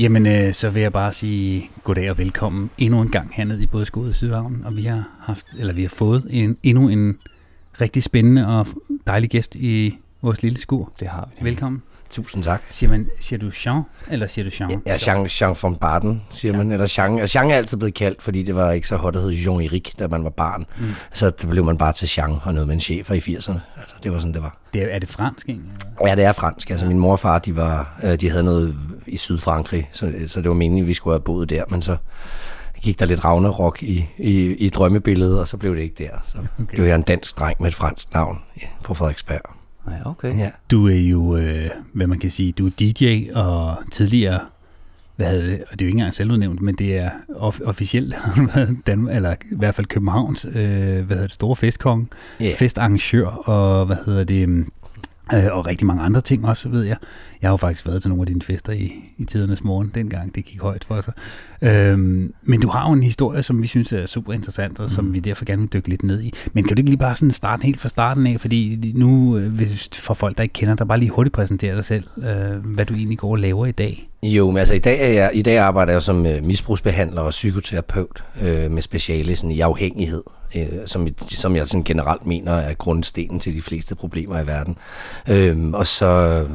Jamen, øh, så vil jeg bare sige goddag og velkommen endnu en gang hernede i både Skåde og Sydhavn. Og vi har, haft, eller vi har fået en, endnu en rigtig spændende og dejlig gæst i vores lille skur. Det har vi. Velkommen. Tusind tak. Siger, man, siger du Jean, eller siger du Jean? Ja, Jean, Jean von Baden, siger man. Eller Jean, altså, Jean er altid blevet kaldt, fordi det var ikke så hot at hedde Jean-Erik, da man var barn. Mm. Så det blev man bare til Jean og noget med en chef i 80'erne. Altså, det var sådan, det var. Det er, er det fransk? Eller? Ja, det er fransk. Altså, min mor og far, de, var, øh, de havde noget i Sydfrankrig, så, så det var meningen, at vi skulle have boet der, men så gik der lidt Ragnarok i, i, i drømmebilledet, og så blev det ikke der. Så okay. blev jeg en dansk dreng med et fransk navn ja, på Frederiksberg. Ja, okay. Ja. Du er jo, øh, hvad man kan sige, du er DJ og tidligere, hvad havde det, og det er jo ikke engang selvudnævnt, men det er of- officielt, Danmark, eller i hvert fald Københavns, øh, hvad hedder det, store festkong, yeah. festarrangør, og hvad hedder det, Øh, og rigtig mange andre ting også, ved jeg. Jeg har jo faktisk været til nogle af dine fester i, i tidernes morgen, dengang det gik højt for sig. Øhm, men du har jo en historie, som vi synes er super interessant, og mm. som vi derfor gerne vil dykke lidt ned i. Men kan du ikke lige bare sådan starte helt fra starten af, fordi nu, øh, hvis, for folk, der ikke kender dig, bare lige hurtigt præsentere dig selv, øh, hvad du egentlig går og laver i dag? Jo, men altså i dag, er jeg, i dag arbejder jeg som øh, misbrugsbehandler og psykoterapeut øh, med speciale sådan, i afhængighed øh, som, som jeg sådan generelt mener er grundstenen til de fleste problemer i verden. Øhm, og så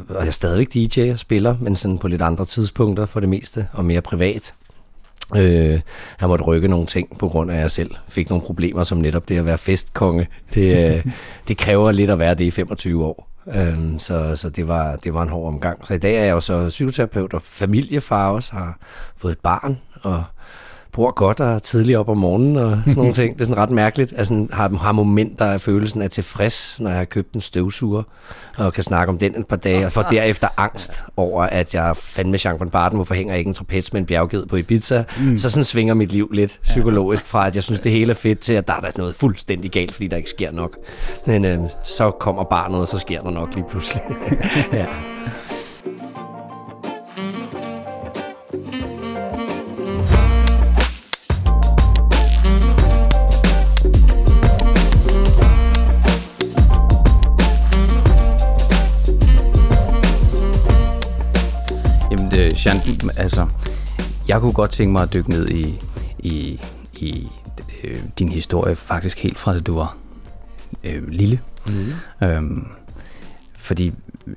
og jeg er stadigvæk DJ og spiller, men sådan på lidt andre tidspunkter for det meste, og mere privat. Øh, jeg måtte rykke nogle ting på grund af, at jeg selv fik nogle problemer, som netop det at være festkonge. Det, øh, det kræver lidt at være det i 25 år. Øhm, så så det, var, det var en hård omgang. Så i dag er jeg jo så psykoterapeut og familiefar også, har fået et barn, og bor godt og er tidligt op om morgenen og sådan nogle ting. Det er sådan ret mærkeligt. Altså, har, har momenter af følelsen af tilfreds, når jeg har købt en støvsuger, og kan snakke om den et par dage, og får derefter angst over, at jeg fandme Jean von Barton, hvorfor hænger jeg ikke en trapez med en bjergged på Ibiza? Mm. Så sådan svinger mit liv lidt psykologisk fra, at jeg synes, det hele er fedt, til at der er der noget fuldstændig galt, fordi der ikke sker nok. Men øh, så kommer barnet, og så sker der nok lige pludselig. ja. Jean, altså, jeg kunne godt tænke mig at dykke ned i, i, i øh, din historie, faktisk helt fra det, du var øh, lille. Mm. Øhm, fordi øh,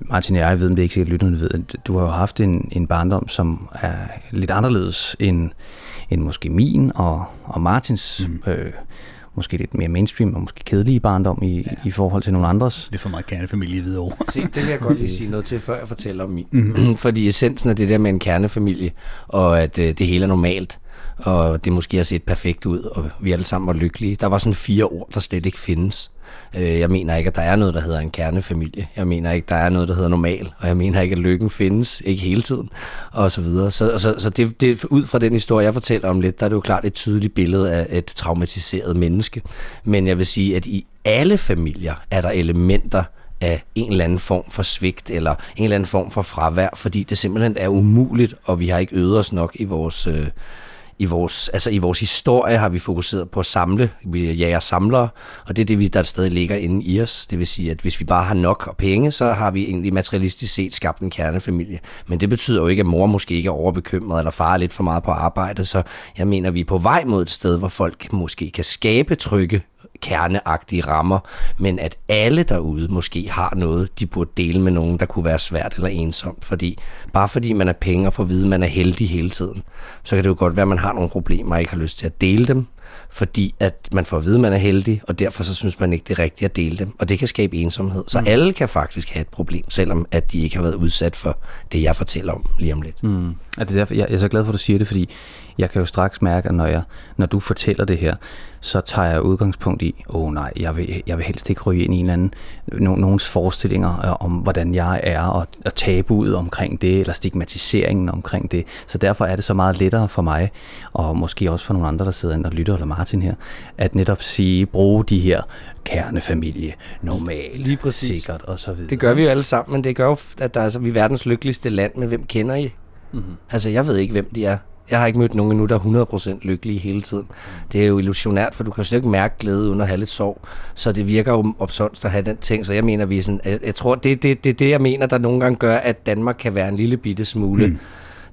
Martin og jeg ved, om det ikke sikkert lytterne ved, at du har jo haft en, en barndom, som er lidt anderledes end, end måske min og, og Martins mm. øh, måske lidt mere mainstream og måske kedelige barndom i, ja. i forhold til nogle andres. Det er for mig kernefamilie videre over. Se, det vil jeg godt lige sige noget til, før jeg fortæller om min. Mm-hmm. Fordi essensen af det der med en kernefamilie, og at øh, det hele er normalt, og det måske har set perfekt ud, og vi alle sammen var lykkelige. Der var sådan fire ord, der slet ikke findes. Øh, jeg mener ikke, at der er noget, der hedder en kernefamilie. Jeg mener ikke, at der er noget, der hedder normal. Og jeg mener ikke, at lykken findes. Ikke hele tiden. Og så videre. Så, så, så det, det, ud fra den historie, jeg fortæller om lidt, der er det jo klart et tydeligt billede af et traumatiseret menneske. Men jeg vil sige, at i alle familier er der elementer, af en eller anden form for svigt eller en eller anden form for fravær, fordi det simpelthen er umuligt, og vi har ikke øvet os nok i vores, øh, i vores, altså i vores historie har vi fokuseret på at samle, vi jager samlere, og det er det, der stadig ligger inde i os. Det vil sige, at hvis vi bare har nok og penge, så har vi egentlig materialistisk set skabt en kernefamilie. Men det betyder jo ikke, at mor måske ikke er overbekymret, eller far er lidt for meget på arbejde, så jeg mener, vi er på vej mod et sted, hvor folk måske kan skabe trygge kerneagtige rammer, men at alle derude måske har noget, de burde dele med nogen, der kunne være svært eller ensomt. Fordi bare fordi man er penge og får at vide, at man er heldig hele tiden, så kan det jo godt være, at man har nogle problemer og ikke har lyst til at dele dem, fordi at man får at vide, at man er heldig, og derfor så synes man ikke, det er rigtigt at dele dem. Og det kan skabe ensomhed. Så mm. alle kan faktisk have et problem, selvom at de ikke har været udsat for det, jeg fortæller om lige om lidt. Mm. Er det derfor, jeg er så glad for, at du siger det, fordi jeg kan jo straks mærke, at når, jeg, når du fortæller det her, så tager jeg udgangspunkt i, åh oh, nej, jeg vil, jeg vil helst ikke ryge ind i en eller anden, no, nogens forestillinger øh, om, hvordan jeg er, og, og tabuet omkring det, eller stigmatiseringen omkring det. Så derfor er det så meget lettere for mig, og måske også for nogle andre, der sidder og lytter, eller Martin her, at netop sige, bruge de her kernefamilie, normalt, Lige præcis. sikkert, og så videre. Det gør vi jo alle sammen, men det gør jo, at der er, altså, vi er verdens lykkeligste land, men hvem kender I? Mm-hmm. Altså, jeg ved ikke, hvem de er. Jeg har ikke mødt nogen endnu, der er 100% lykkelige hele tiden. Det er jo illusionært, for du kan slet ikke mærke glæde uden at have lidt sorg. Så det virker jo opsonst at have den ting. Så jeg mener, vi er sådan, jeg, jeg tror, det er det, det, det, jeg mener, der nogle gange gør, at Danmark kan være en lille bitte smule... Mm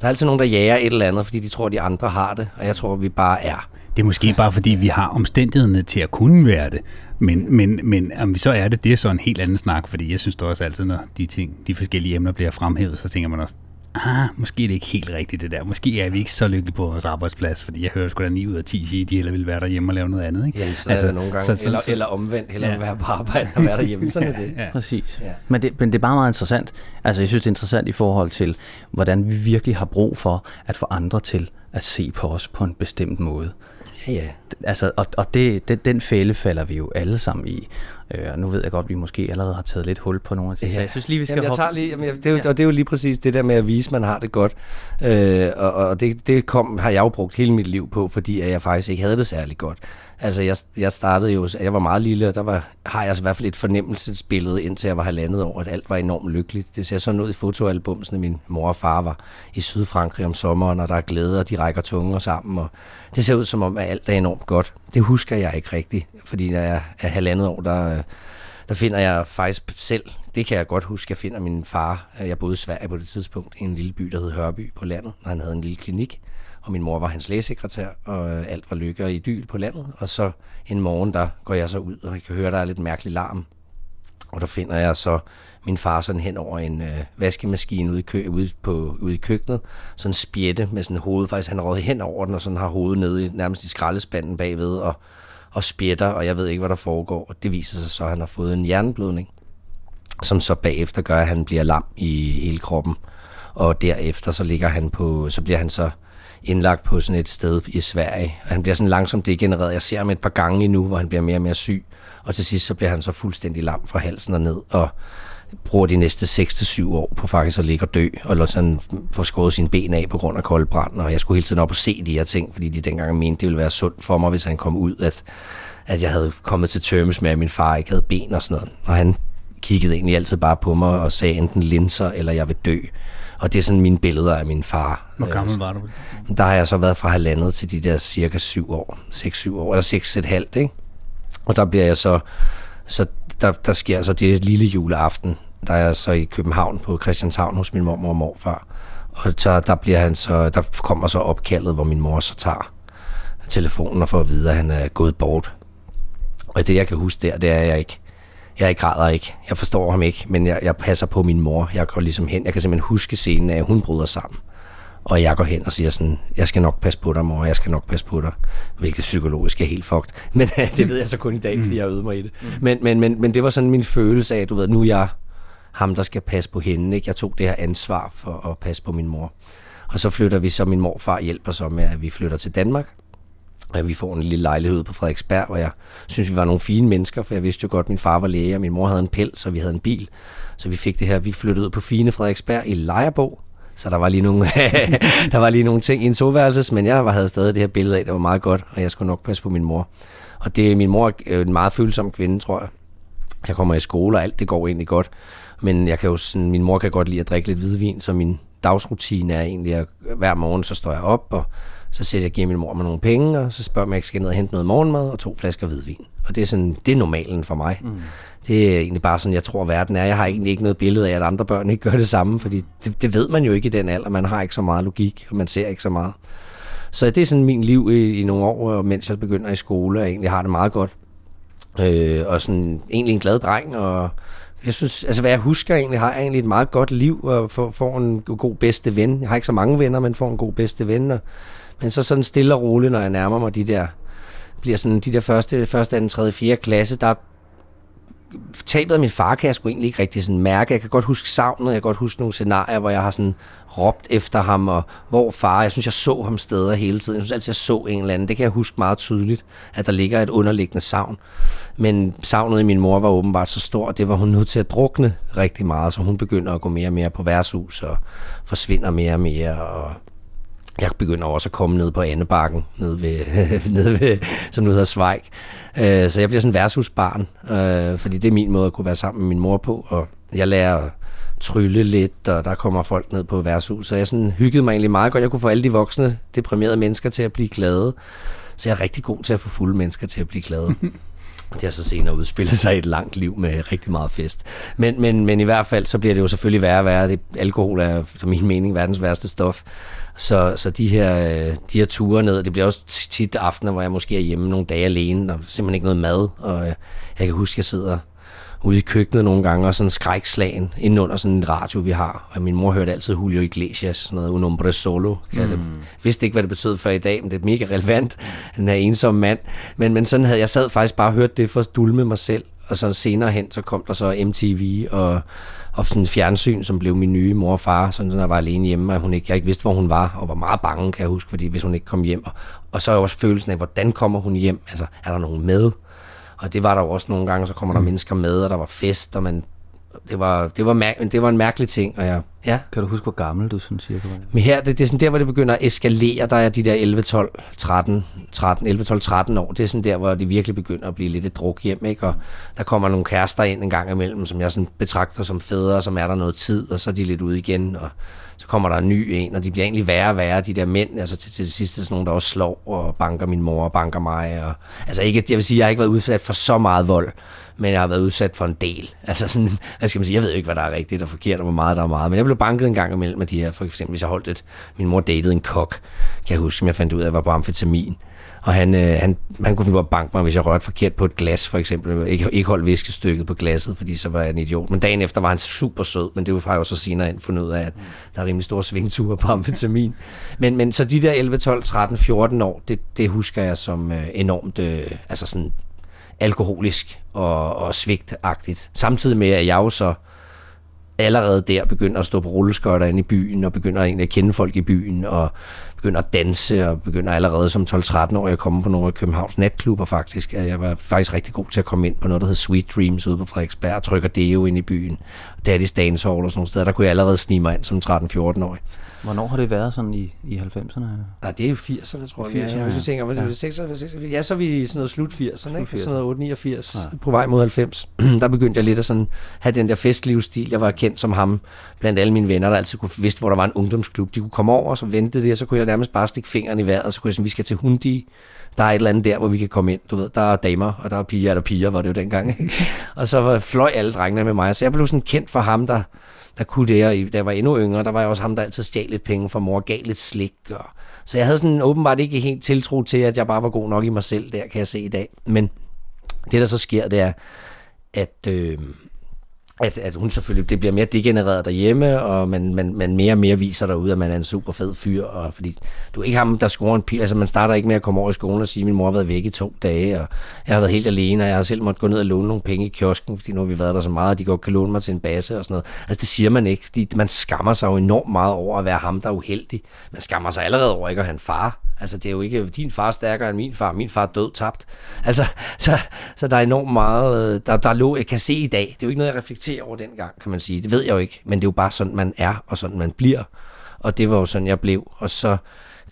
Der er altid nogen, der jager et eller andet, fordi de tror, de andre har det, og jeg tror, vi bare er. Det er måske bare, fordi vi har omstændighederne til at kunne være det. Men, men, men om vi så er det, det er så en helt anden snak, fordi jeg synes også altid, når de ting, de forskellige emner bliver fremhævet, så tænker man også, ah, måske er det ikke helt rigtigt det der. Måske er vi ikke så lykkelige på vores arbejdsplads, fordi jeg hører sgu da 9 ud af 10 sige, at de heller ville være derhjemme og lave noget andet. Ikke? Ja, så altså, er det nogle gange. Så, så, eller, så, eller omvendt, heller ja. være på arbejde og være derhjemme. Sådan er det. Ja, Præcis. Ja. Men, det, men det er bare meget interessant. Altså, jeg synes, det er interessant i forhold til, hvordan vi virkelig har brug for at få andre til at se på os på en bestemt måde. Ja, ja. Altså, og og det, det, den fælde falder vi jo alle sammen i. Øh, og nu ved jeg godt, at vi måske allerede har taget lidt hul på nogle af de ja. Så jeg synes lige, vi skal jamen, jeg tager lige, jamen, det, er jo, ja. Og det er jo lige præcis det der med at vise, at man har det godt. Øh, og og det, det kom, har jeg jo brugt hele mit liv på, fordi jeg faktisk ikke havde det særlig godt. Altså, jeg, jeg startede jo, jeg var meget lille, og der var, har jeg altså i hvert fald et fornemmelsesbillede, indtil jeg var halvandet år, at alt var enormt lykkeligt. Det ser sådan ud i fotoalbumsene. Min mor og far var i Sydfrankrig om sommeren, og der er glæde, og de rækker tunger sammen, og det ser ud som om, at alt er enormt godt. Det husker jeg ikke rigtigt, fordi når jeg er halvandet år, der, øh, der finder jeg faktisk selv, det kan jeg godt huske, jeg finder min far, jeg boede i Sverige på det tidspunkt, i en lille by, der hed Hørby på landet, og han havde en lille klinik, og min mor var hans lægesekretær, og øh, alt var lykke og idyl på landet. Og så en morgen, der går jeg så ud, og jeg kan høre, der er lidt mærkelig larm. Og der finder jeg så min far sådan hen over en øh, vaskemaskine ude i, kø, ude, på, ude i køkkenet. Sådan en spjætte med sådan hovedet. hoved. Faktisk han råd hen over den, og sådan har hovedet nede i, nærmest i skraldespanden bagved, og, og spjætter, og jeg ved ikke, hvad der foregår. Og det viser sig så, at han har fået en hjerneblødning, som så bagefter gør, at han bliver lam i hele kroppen. Og derefter så ligger han på, så bliver han så indlagt på sådan et sted i Sverige. Og han bliver sådan langsomt degenereret. Jeg ser ham et par gange endnu, hvor han bliver mere og mere syg. Og til sidst så bliver han så fuldstændig lam fra halsen og ned, og bruger de næste 6-7 år på faktisk at ligge og dø, og sådan få skåret sine ben af på grund af koldbrand. Og jeg skulle hele tiden op og se de her ting, fordi de dengang mente, det ville være sundt for mig, hvis han kom ud, at, at jeg havde kommet til terms med, at min far ikke havde ben og sådan noget. Og han kiggede egentlig altid bare på mig og sagde enten linser, eller jeg vil dø. Og det er sådan mine billeder af min far. Hvor gammel var du? Der har jeg så været fra halvandet til de der cirka syv år. 6-7 år, eller seks et halvt, ikke? Og der bliver jeg så, så der, der sker så det lille juleaften, der er jeg så i København på Christianshavn hos min mormor og morfar. Og så, der, bliver han så, der kommer så opkaldet, hvor min mor så tager telefonen og får at vide, at han er gået bort. Og det, jeg kan huske der, det er, at jeg ikke jeg græder ikke. Jeg forstår ham ikke, men jeg, jeg passer på min mor. Jeg går ligesom hen. Jeg kan simpelthen huske scenen af, at hun bryder sammen. Og jeg går hen og siger sådan, jeg skal nok passe på dig, mor, jeg skal nok passe på dig. Hvilket psykologisk er helt fucked. Men det ved jeg så kun i dag, fordi jeg øvede mig i det. Men, men, men, men det var sådan min følelse af, du ved, nu er jeg ham, der skal passe på hende. Ikke? Jeg tog det her ansvar for at passe på min mor. Og så flytter vi, så min morfar hjælper så med, at vi flytter til Danmark. Og vi får en lille lejlighed på Frederiksberg, hvor jeg synes, vi var nogle fine mennesker, for jeg vidste jo godt, at min far var læge, og min mor havde en pels, så vi havde en bil. Så vi fik det her, vi flyttede ud på fine Frederiksberg i Lejerbo, så der var lige nogle, der var lige nogle ting i en soværelses, men jeg havde stadig det her billede af, det var meget godt, og jeg skulle nok passe på min mor. Og det, min mor er en meget følsom kvinde, tror jeg. Jeg kommer i skole, og alt det går egentlig godt. Men jeg kan jo sådan, min mor kan godt lide at drikke lidt hvidvin, så min dagsrutine er egentlig, at hver morgen så står jeg op, og så sætter jeg giver min mor med nogle penge, og så spørger jeg, om jeg ikke skal ned og hente noget morgenmad og to flasker hvidvin. Og det er, sådan, det er normalen for mig. Mm. Det er egentlig bare sådan, jeg tror, verden er. Jeg har egentlig ikke noget billede af, at andre børn ikke gør det samme, fordi det, det ved man jo ikke i den alder. Man har ikke så meget logik, og man ser ikke så meget. Så det er sådan min liv i, i nogle år, mens jeg begynder i skole, og jeg egentlig har det meget godt. Øh, og sådan egentlig en glad dreng, og jeg synes, altså hvad jeg husker egentlig, har jeg egentlig et meget godt liv, og får, får en god bedste ven. Jeg har ikke så mange venner, men får en god bedste ven, og men så sådan stille og roligt, når jeg nærmer mig de der, bliver sådan de der første, første, anden, tredje, fjerde klasse, der tabet af min far kan jeg sgu egentlig ikke rigtig sådan mærke. Jeg kan godt huske savnet, jeg kan godt huske nogle scenarier, hvor jeg har sådan råbt efter ham, og hvor far, jeg synes, jeg så ham steder hele tiden. Jeg synes altid, jeg så en eller anden. Det kan jeg huske meget tydeligt, at der ligger et underliggende savn. Men savnet i min mor var åbenbart så stort, det var hun nødt til at drukne rigtig meget, så hun begynder at gå mere og mere på værtshus, og forsvinder mere og mere, og jeg begynder også at komme ned på Annebakken, ned ved, ned ved, som nu hedder Sveig. Øh, så jeg bliver sådan værtshusbarn, øh, fordi det er min måde at kunne være sammen med min mor på, og jeg lærer at trylle lidt, og der kommer folk ned på værtshus, så jeg sådan hyggede mig egentlig meget godt. Jeg kunne få alle de voksne, deprimerede mennesker til at blive glade, så jeg er rigtig god til at få fulde mennesker til at blive glade. Det har så senere udspillet sig et langt liv med rigtig meget fest. Men, men, men i hvert fald, så bliver det jo selvfølgelig værre og værre. Det, alkohol er, for min mening, verdens værste stof. Så, så de, her, de her ture ned, det bliver også tit aftener, hvor jeg måske er hjemme nogle dage alene, og simpelthen ikke noget mad. Og jeg kan huske, at jeg sidder ude i køkkenet nogle gange, og sådan skrækslagen inden under sådan en radio, vi har. Og min mor hørte altid Julio Iglesias, sådan noget Un Hombre Solo. Mm. Jeg vidste ikke, hvad det betød for i dag, men det er mega relevant. Han er ensom mand. Men, men sådan havde jeg sad faktisk bare og hørt det for at dulme mig selv. Og så senere hen, så kom der så MTV og, og sådan fjernsyn, som blev min nye mor og far, sådan, så jeg var alene hjemme, og hun ikke, jeg ikke vidste, hvor hun var, og var meget bange, kan jeg huske, fordi hvis hun ikke kom hjem. Og, og så er også følelsen af, hvordan kommer hun hjem? Altså, er der nogen med? Og det var der jo også nogle gange, så kommer der mm. mennesker med, og der var fest, og man, det var, det var, mær- det var en mærkelig ting. Og jeg, ja. Kan du huske, hvor gammel du synes cirka var? Men her, det, det er sådan der, hvor det begynder at eskalere. Der er de der 11, 12, 13, 13 11, 12, 13 år. Det er sådan der, hvor det virkelig begynder at blive lidt et druk hjem. Ikke? Og der kommer nogle kærester ind en gang imellem, som jeg sådan betragter som fædre, som er der noget tid, og så er de lidt ude igen. Og så kommer der en ny en, og de bliver egentlig værre og værre, de der mænd, altså til, til det sidste sådan nogle, der også slår og banker min mor og banker mig. Og, altså ikke, jeg vil sige, jeg har ikke været udsat for så meget vold, men jeg har været udsat for en del. Altså sådan, hvad skal man sige, jeg ved ikke, hvad der er rigtigt og forkert, og hvor meget der er meget, men jeg blev banket en gang imellem med de her, for eksempel hvis jeg holdt et, min mor datede en kok, kan jeg huske, som jeg fandt ud af, at jeg var på amfetamin. Og han, øh, han, han kunne finde på at banke mig, hvis jeg rørte forkert på et glas, for eksempel. Ikke, ikke holdt viskestykket på glasset, fordi så var jeg en idiot. Men dagen efter var han super sød, men det var jo også senere ind fundet ud af, at der er rimelig store svingture på amfetamin. Men, men så de der 11, 12, 13, 14 år, det, det husker jeg som øh, enormt, øh, altså sådan alkoholisk og, og svigtagtigt. Samtidig med, at jeg jo så allerede der begynder at stå på rulleskøjter inde i byen, og begynder egentlig at kende folk i byen, og begynder at danse, og begynder allerede som 12-13 år at komme på nogle af Københavns natklubber faktisk. Jeg var faktisk rigtig god til at komme ind på noget, der hedder Sweet Dreams ude på Frederiksberg, og trykker det jo ind i byen. Daddy's Dance Hall og sådan nogle steder, der kunne jeg allerede snige mig ind som 13-14-årig. Hvornår har det været sådan i, i 90'erne? Nej, det er jo 80'erne, tror jeg. 80'erne, ja. Hvis du tænker, ja. 86, 86, ja, så er vi sådan noget slut 80'erne, ikke? Sådan noget 89, ja. på vej mod 90. der begyndte jeg lidt at sådan have den der festlivsstil. Jeg var kendt som ham blandt alle mine venner, der altid kunne vidste, hvor der var en ungdomsklub. De kunne komme over, og så vente det, og så kunne jeg nærmest bare stikke fingeren i vejret, og så kunne jeg sige, vi skal til Hundi. Der er et eller andet der, hvor vi kan komme ind. Du ved, der er damer, og der er piger, der piger, var det jo dengang. Ikke? og så fløj alle drengene med mig, så jeg blev sådan kendt for ham, der der kunne det, og da jeg var endnu yngre, der var jeg også ham, der altid stjal lidt penge fra mor, gav lidt slik. Og, så jeg havde sådan åbenbart ikke helt tiltro til, at jeg bare var god nok i mig selv, der kan jeg se i dag. Men det, der så sker, det er, at... Øh, at, at hun selvfølgelig, det bliver mere degenereret derhjemme, og man, man, man mere og mere viser derude, at man er en super fed fyr, og fordi du er ikke ham, der scorer en pil, altså man starter ikke med at komme over i skolen og sige, at min mor har været væk i to dage, og jeg har været helt alene, og jeg har selv måttet gå ned og låne nogle penge i kiosken, fordi nu har vi været der så meget, at de godt kan låne mig til en base og sådan noget. Altså det siger man ikke, fordi man skammer sig jo enormt meget over at være ham, der er uheldig. Man skammer sig allerede over ikke at have en far, Altså, det er jo ikke din far stærkere end min far. Min far er død tabt. Altså, så, så der er enormt meget, øh, der, der lå, jeg kan se i dag. Det er jo ikke noget, jeg reflekterer over dengang, kan man sige. Det ved jeg jo ikke, men det er jo bare sådan, man er, og sådan man bliver. Og det var jo sådan, jeg blev. Og så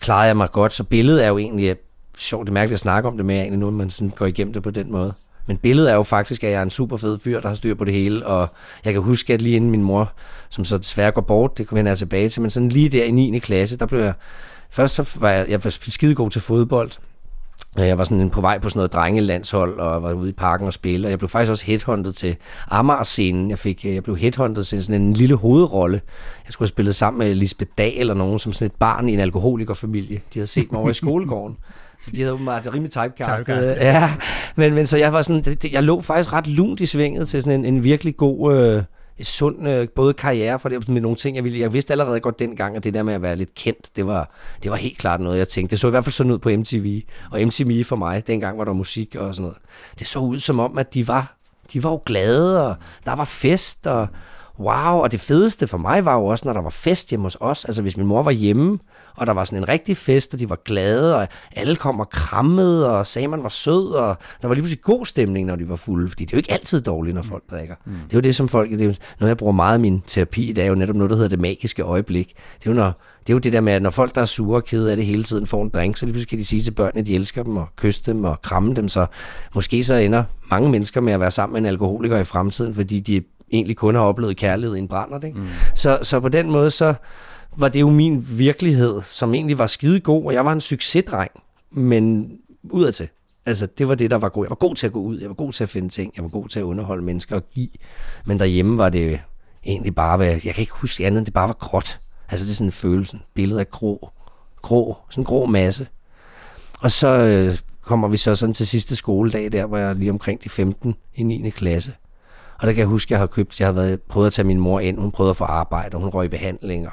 klarede jeg mig godt. Så billedet er jo egentlig, sjovt, det er mærkeligt at snakke om det med, egentlig nu, man sådan går igennem det på den måde. Men billedet er jo faktisk, at jeg er en super fed fyr, der har styr på det hele, og jeg kan huske, at lige inden min mor, som så desværre går bort, det vender jeg tilbage til, men sådan lige der i 9. klasse, der blev jeg Først så var jeg, jeg var skide god til fodbold. Jeg var sådan på vej på sådan noget drengelandshold og var ude i parken og spille. Og jeg blev faktisk også headhunted til Amager-scenen. Jeg, fik, jeg blev headhunted til sådan en lille hovedrolle. Jeg skulle have spillet sammen med Lisbeth Dahl eller nogen, som sådan et barn i en alkoholikerfamilie. De havde set mig over i skolegården. Så de havde åbenbart rimelig typecastet. typecastet. Ja, men, men så jeg var sådan, jeg lå faktisk ret lunt i svinget til sådan en, en virkelig god... Øh, sund øh, både karriere for det med nogle ting, jeg ville. Jeg vidste allerede godt dengang, at det der med at være lidt kendt, det var, det var helt klart noget, jeg tænkte. Det så i hvert fald sådan ud på MTV. Og MTV for mig, dengang var der musik og sådan noget. Det så ud som om, at de var, de var jo glade, og der var fest, og wow, og det fedeste for mig var jo også, når der var fest hjemme hos os. Altså hvis min mor var hjemme, og der var sådan en rigtig fest, og de var glade, og alle kom og krammede, og sagde, man var sød, og der var lige pludselig god stemning, når de var fulde, fordi det er jo ikke altid dårligt, når folk drikker. Mm. Det er jo det, som folk, det er jo noget, jeg bruger meget af min terapi, det er jo netop noget, der hedder det magiske øjeblik. Det er jo, når, det er jo det der med, at når folk, der er sure og kede af det hele tiden, får en drink, så lige pludselig kan de sige til børnene, at de elsker dem, og kysse dem, og kramme dem, så måske så ender mange mennesker med at være sammen med en alkoholiker i fremtiden, fordi de egentlig kun har oplevet kærlighed i en brænder. Ikke? Mm. Så, så på den måde, så var det jo min virkelighed, som egentlig var skide god, og jeg var en succesdreng, men udadtil. Altså, det var det, der var god. Jeg var god til at gå ud, jeg var god til at finde ting, jeg var god til at underholde mennesker og give. Men derhjemme var det egentlig bare, hvad, jeg kan ikke huske andet, end det bare var gråt. Altså, det er sådan en følelse, billede af grå, grå, sådan en grå masse. Og så øh, kommer vi så sådan til sidste skoledag der, hvor jeg er lige omkring de 15 i 9. klasse. Og der kan jeg huske, at jeg har købt, jeg har været, prøvet at tage min mor ind, hun prøvede at få arbejde, og hun røg i behandling, og,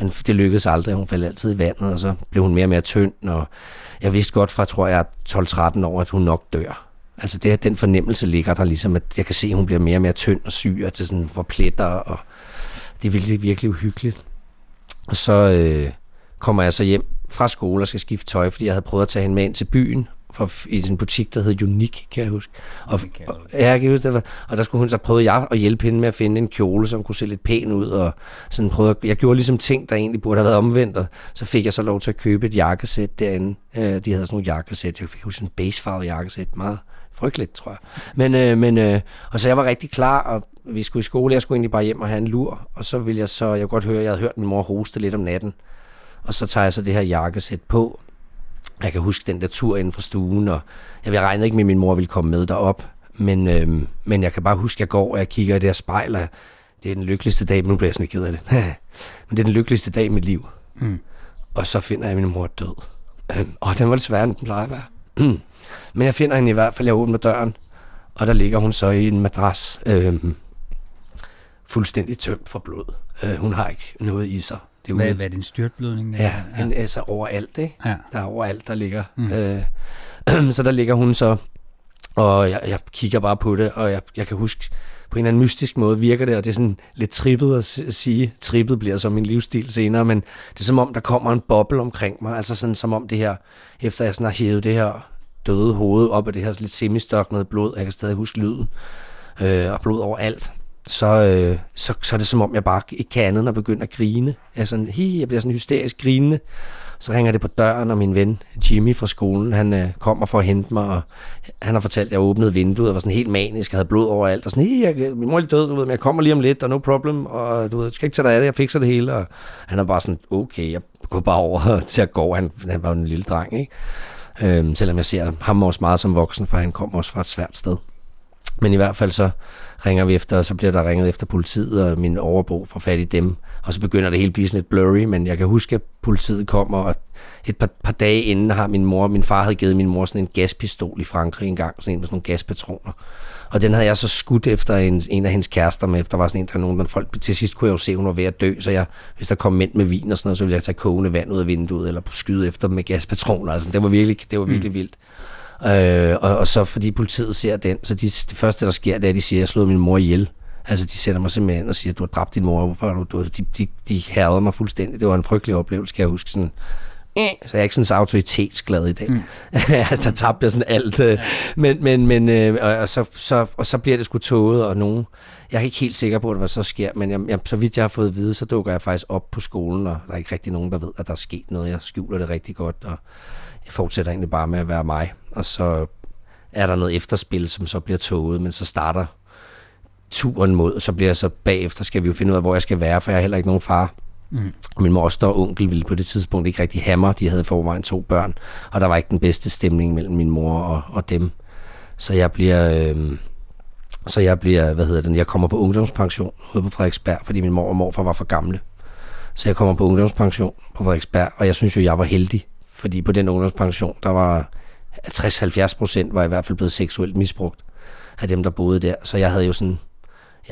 men det lykkedes aldrig, hun faldt altid i vandet, og så blev hun mere og mere tynd, og jeg vidste godt fra, tror jeg, 12-13 år, at hun nok dør. Altså det, den fornemmelse ligger der ligesom, at jeg kan se, at hun bliver mere og mere tynd og syg, og til sådan for pletter, og det er virkelig, virkelig uhyggeligt. Og så øh, kommer jeg så hjem fra skole og skal skifte tøj, fordi jeg havde prøvet at tage hende med ind til byen, for, i en butik, der hed Unik, kan jeg huske. Og, og, ja, jeg kan huske det. Og der skulle hun så prøve jeg at hjælpe hende med at finde en kjole, som kunne se lidt pæn ud. Og sådan prøvede, jeg gjorde ligesom ting, der egentlig burde have været omvendt. Og så fik jeg så lov til at købe et jakkesæt derinde. Øh, de havde sådan nogle jakkesæt. Jeg fik huske en basefarvet jakkesæt. Meget frygteligt, tror jeg. Men, øh, men øh, og så jeg var rigtig klar, og vi skulle i skole. Jeg skulle egentlig bare hjem og have en lur. Og så ville jeg så, jeg kunne godt høre, jeg havde hørt min mor hoste lidt om natten. Og så tager jeg så det her jakkesæt på, jeg kan huske den der tur inden fra stuen, og jeg regnede ikke med, at min mor ville komme med derop. Men, øhm, men jeg kan bare huske, at jeg går, og jeg kigger i det her spejl, og det er den lykkeligste dag, nu bliver jeg sådan ked af det. men det er den lykkeligste dag i mit liv. Mm. Og så finder jeg, min mor død. Øhm, og den var lidt sværere, end den plejer at være. Mm. Men jeg finder hende i hvert fald, jeg åbner døren, og der ligger hun så i en madras, øhm, fuldstændig tømt for blod. Øh, hun har ikke noget i sig. Det er hvad, hvad er det, en styrtblødning? Ja, ja. En, altså overalt, ikke? Ja. Der er overalt, der ligger. Mm. Øh, så der ligger hun så, og jeg, jeg kigger bare på det, og jeg, jeg kan huske, på en eller anden mystisk måde virker det, og det er sådan lidt trippet at sige. Trippet bliver så min livsstil senere, men det er som om, der kommer en boble omkring mig, altså sådan som om det her, efter jeg sådan har hævet det her døde hoved op af det her lidt semistoknede blod, jeg kan stadig huske lyden, øh, og blod overalt, så, øh, så, så er det som om, jeg bare ikke kan andet end at begynde at grine. Jeg, sådan, hi, jeg bliver sådan hysterisk grinende. Så ringer det på døren, og min ven Jimmy fra skolen, han øh, kommer for at hente mig, og han har fortalt, at jeg åbnede vinduet, og var sådan helt manisk, og havde blod overalt, og sådan, hi, jeg, min mor er lige død, du ved, men jeg kommer lige om lidt, og no problem, og du ved, du skal ikke tage dig af det, jeg fikser det hele, og han er bare sådan, okay, jeg går bare over til at gå, han, han var jo en lille dreng, ikke? Øhm, selvom jeg ser ham også meget som voksen, for han kommer også fra et svært sted. Men i hvert fald så ringer vi efter, og så bliver der ringet efter politiet, og min overbo får fat i dem. Og så begynder det hele at blive sådan lidt blurry, men jeg kan huske, at politiet kommer, og et par, par dage inden har min mor, min far havde givet min mor sådan en gaspistol i Frankrig engang, sådan en med sådan nogle gaspatroner. Og den havde jeg så skudt efter en, en af hendes kærester med, efter der var sådan en, der nogen, der folk, til sidst kunne jeg jo se, at hun var ved at dø, så jeg, hvis der kom mænd med vin og sådan noget, så ville jeg tage kogende vand ud af vinduet, eller skyde efter dem med gaspatroner. Altså, det var virkelig, det var virkelig mm. vildt. Øh, og, og så fordi politiet ser den, så de, det første, der sker, det er, at de siger, at jeg slog min mor ihjel. Altså, de sætter mig simpelthen og siger, at du har dræbt din mor. Hvorfor du, du, de, de, de hærede mig fuldstændig. Det var en frygtelig oplevelse, kan jeg huske. Sådan, så jeg er ikke sådan så autoritetsglad i dag. Mm. der tabte jeg sådan alt. Øh. Men, men, men øh, og, og, så, så, og så bliver det sgu tåget, og nogen... Jeg er ikke helt sikker på, hvad så sker, men jeg, jeg, så vidt jeg har fået at vide, så dukker jeg faktisk op på skolen, og der er ikke rigtig nogen, der ved, at der er sket noget. Jeg skjuler det rigtig godt, og jeg fortsætter egentlig bare med at være mig. Og så er der noget efterspil, som så bliver toget, men så starter turen mod, og så bliver jeg så bagefter, skal vi jo finde ud af, hvor jeg skal være, for jeg har heller ikke nogen far. Mm. Og min moster og onkel ville på det tidspunkt ikke rigtig hammer. De havde forvejen to børn, og der var ikke den bedste stemning mellem min mor og, og dem. Så jeg bliver... Øh, så jeg bliver, hvad hedder den, jeg kommer på ungdomspension ude på Frederiksberg, fordi min mor og morfar var for gamle. Så jeg kommer på ungdomspension på Frederiksberg, og jeg synes jo, jeg var heldig, fordi på den ungdomspension, der var 60-70 procent var i hvert fald blevet seksuelt misbrugt af dem, der boede der. Så jeg havde jo sådan,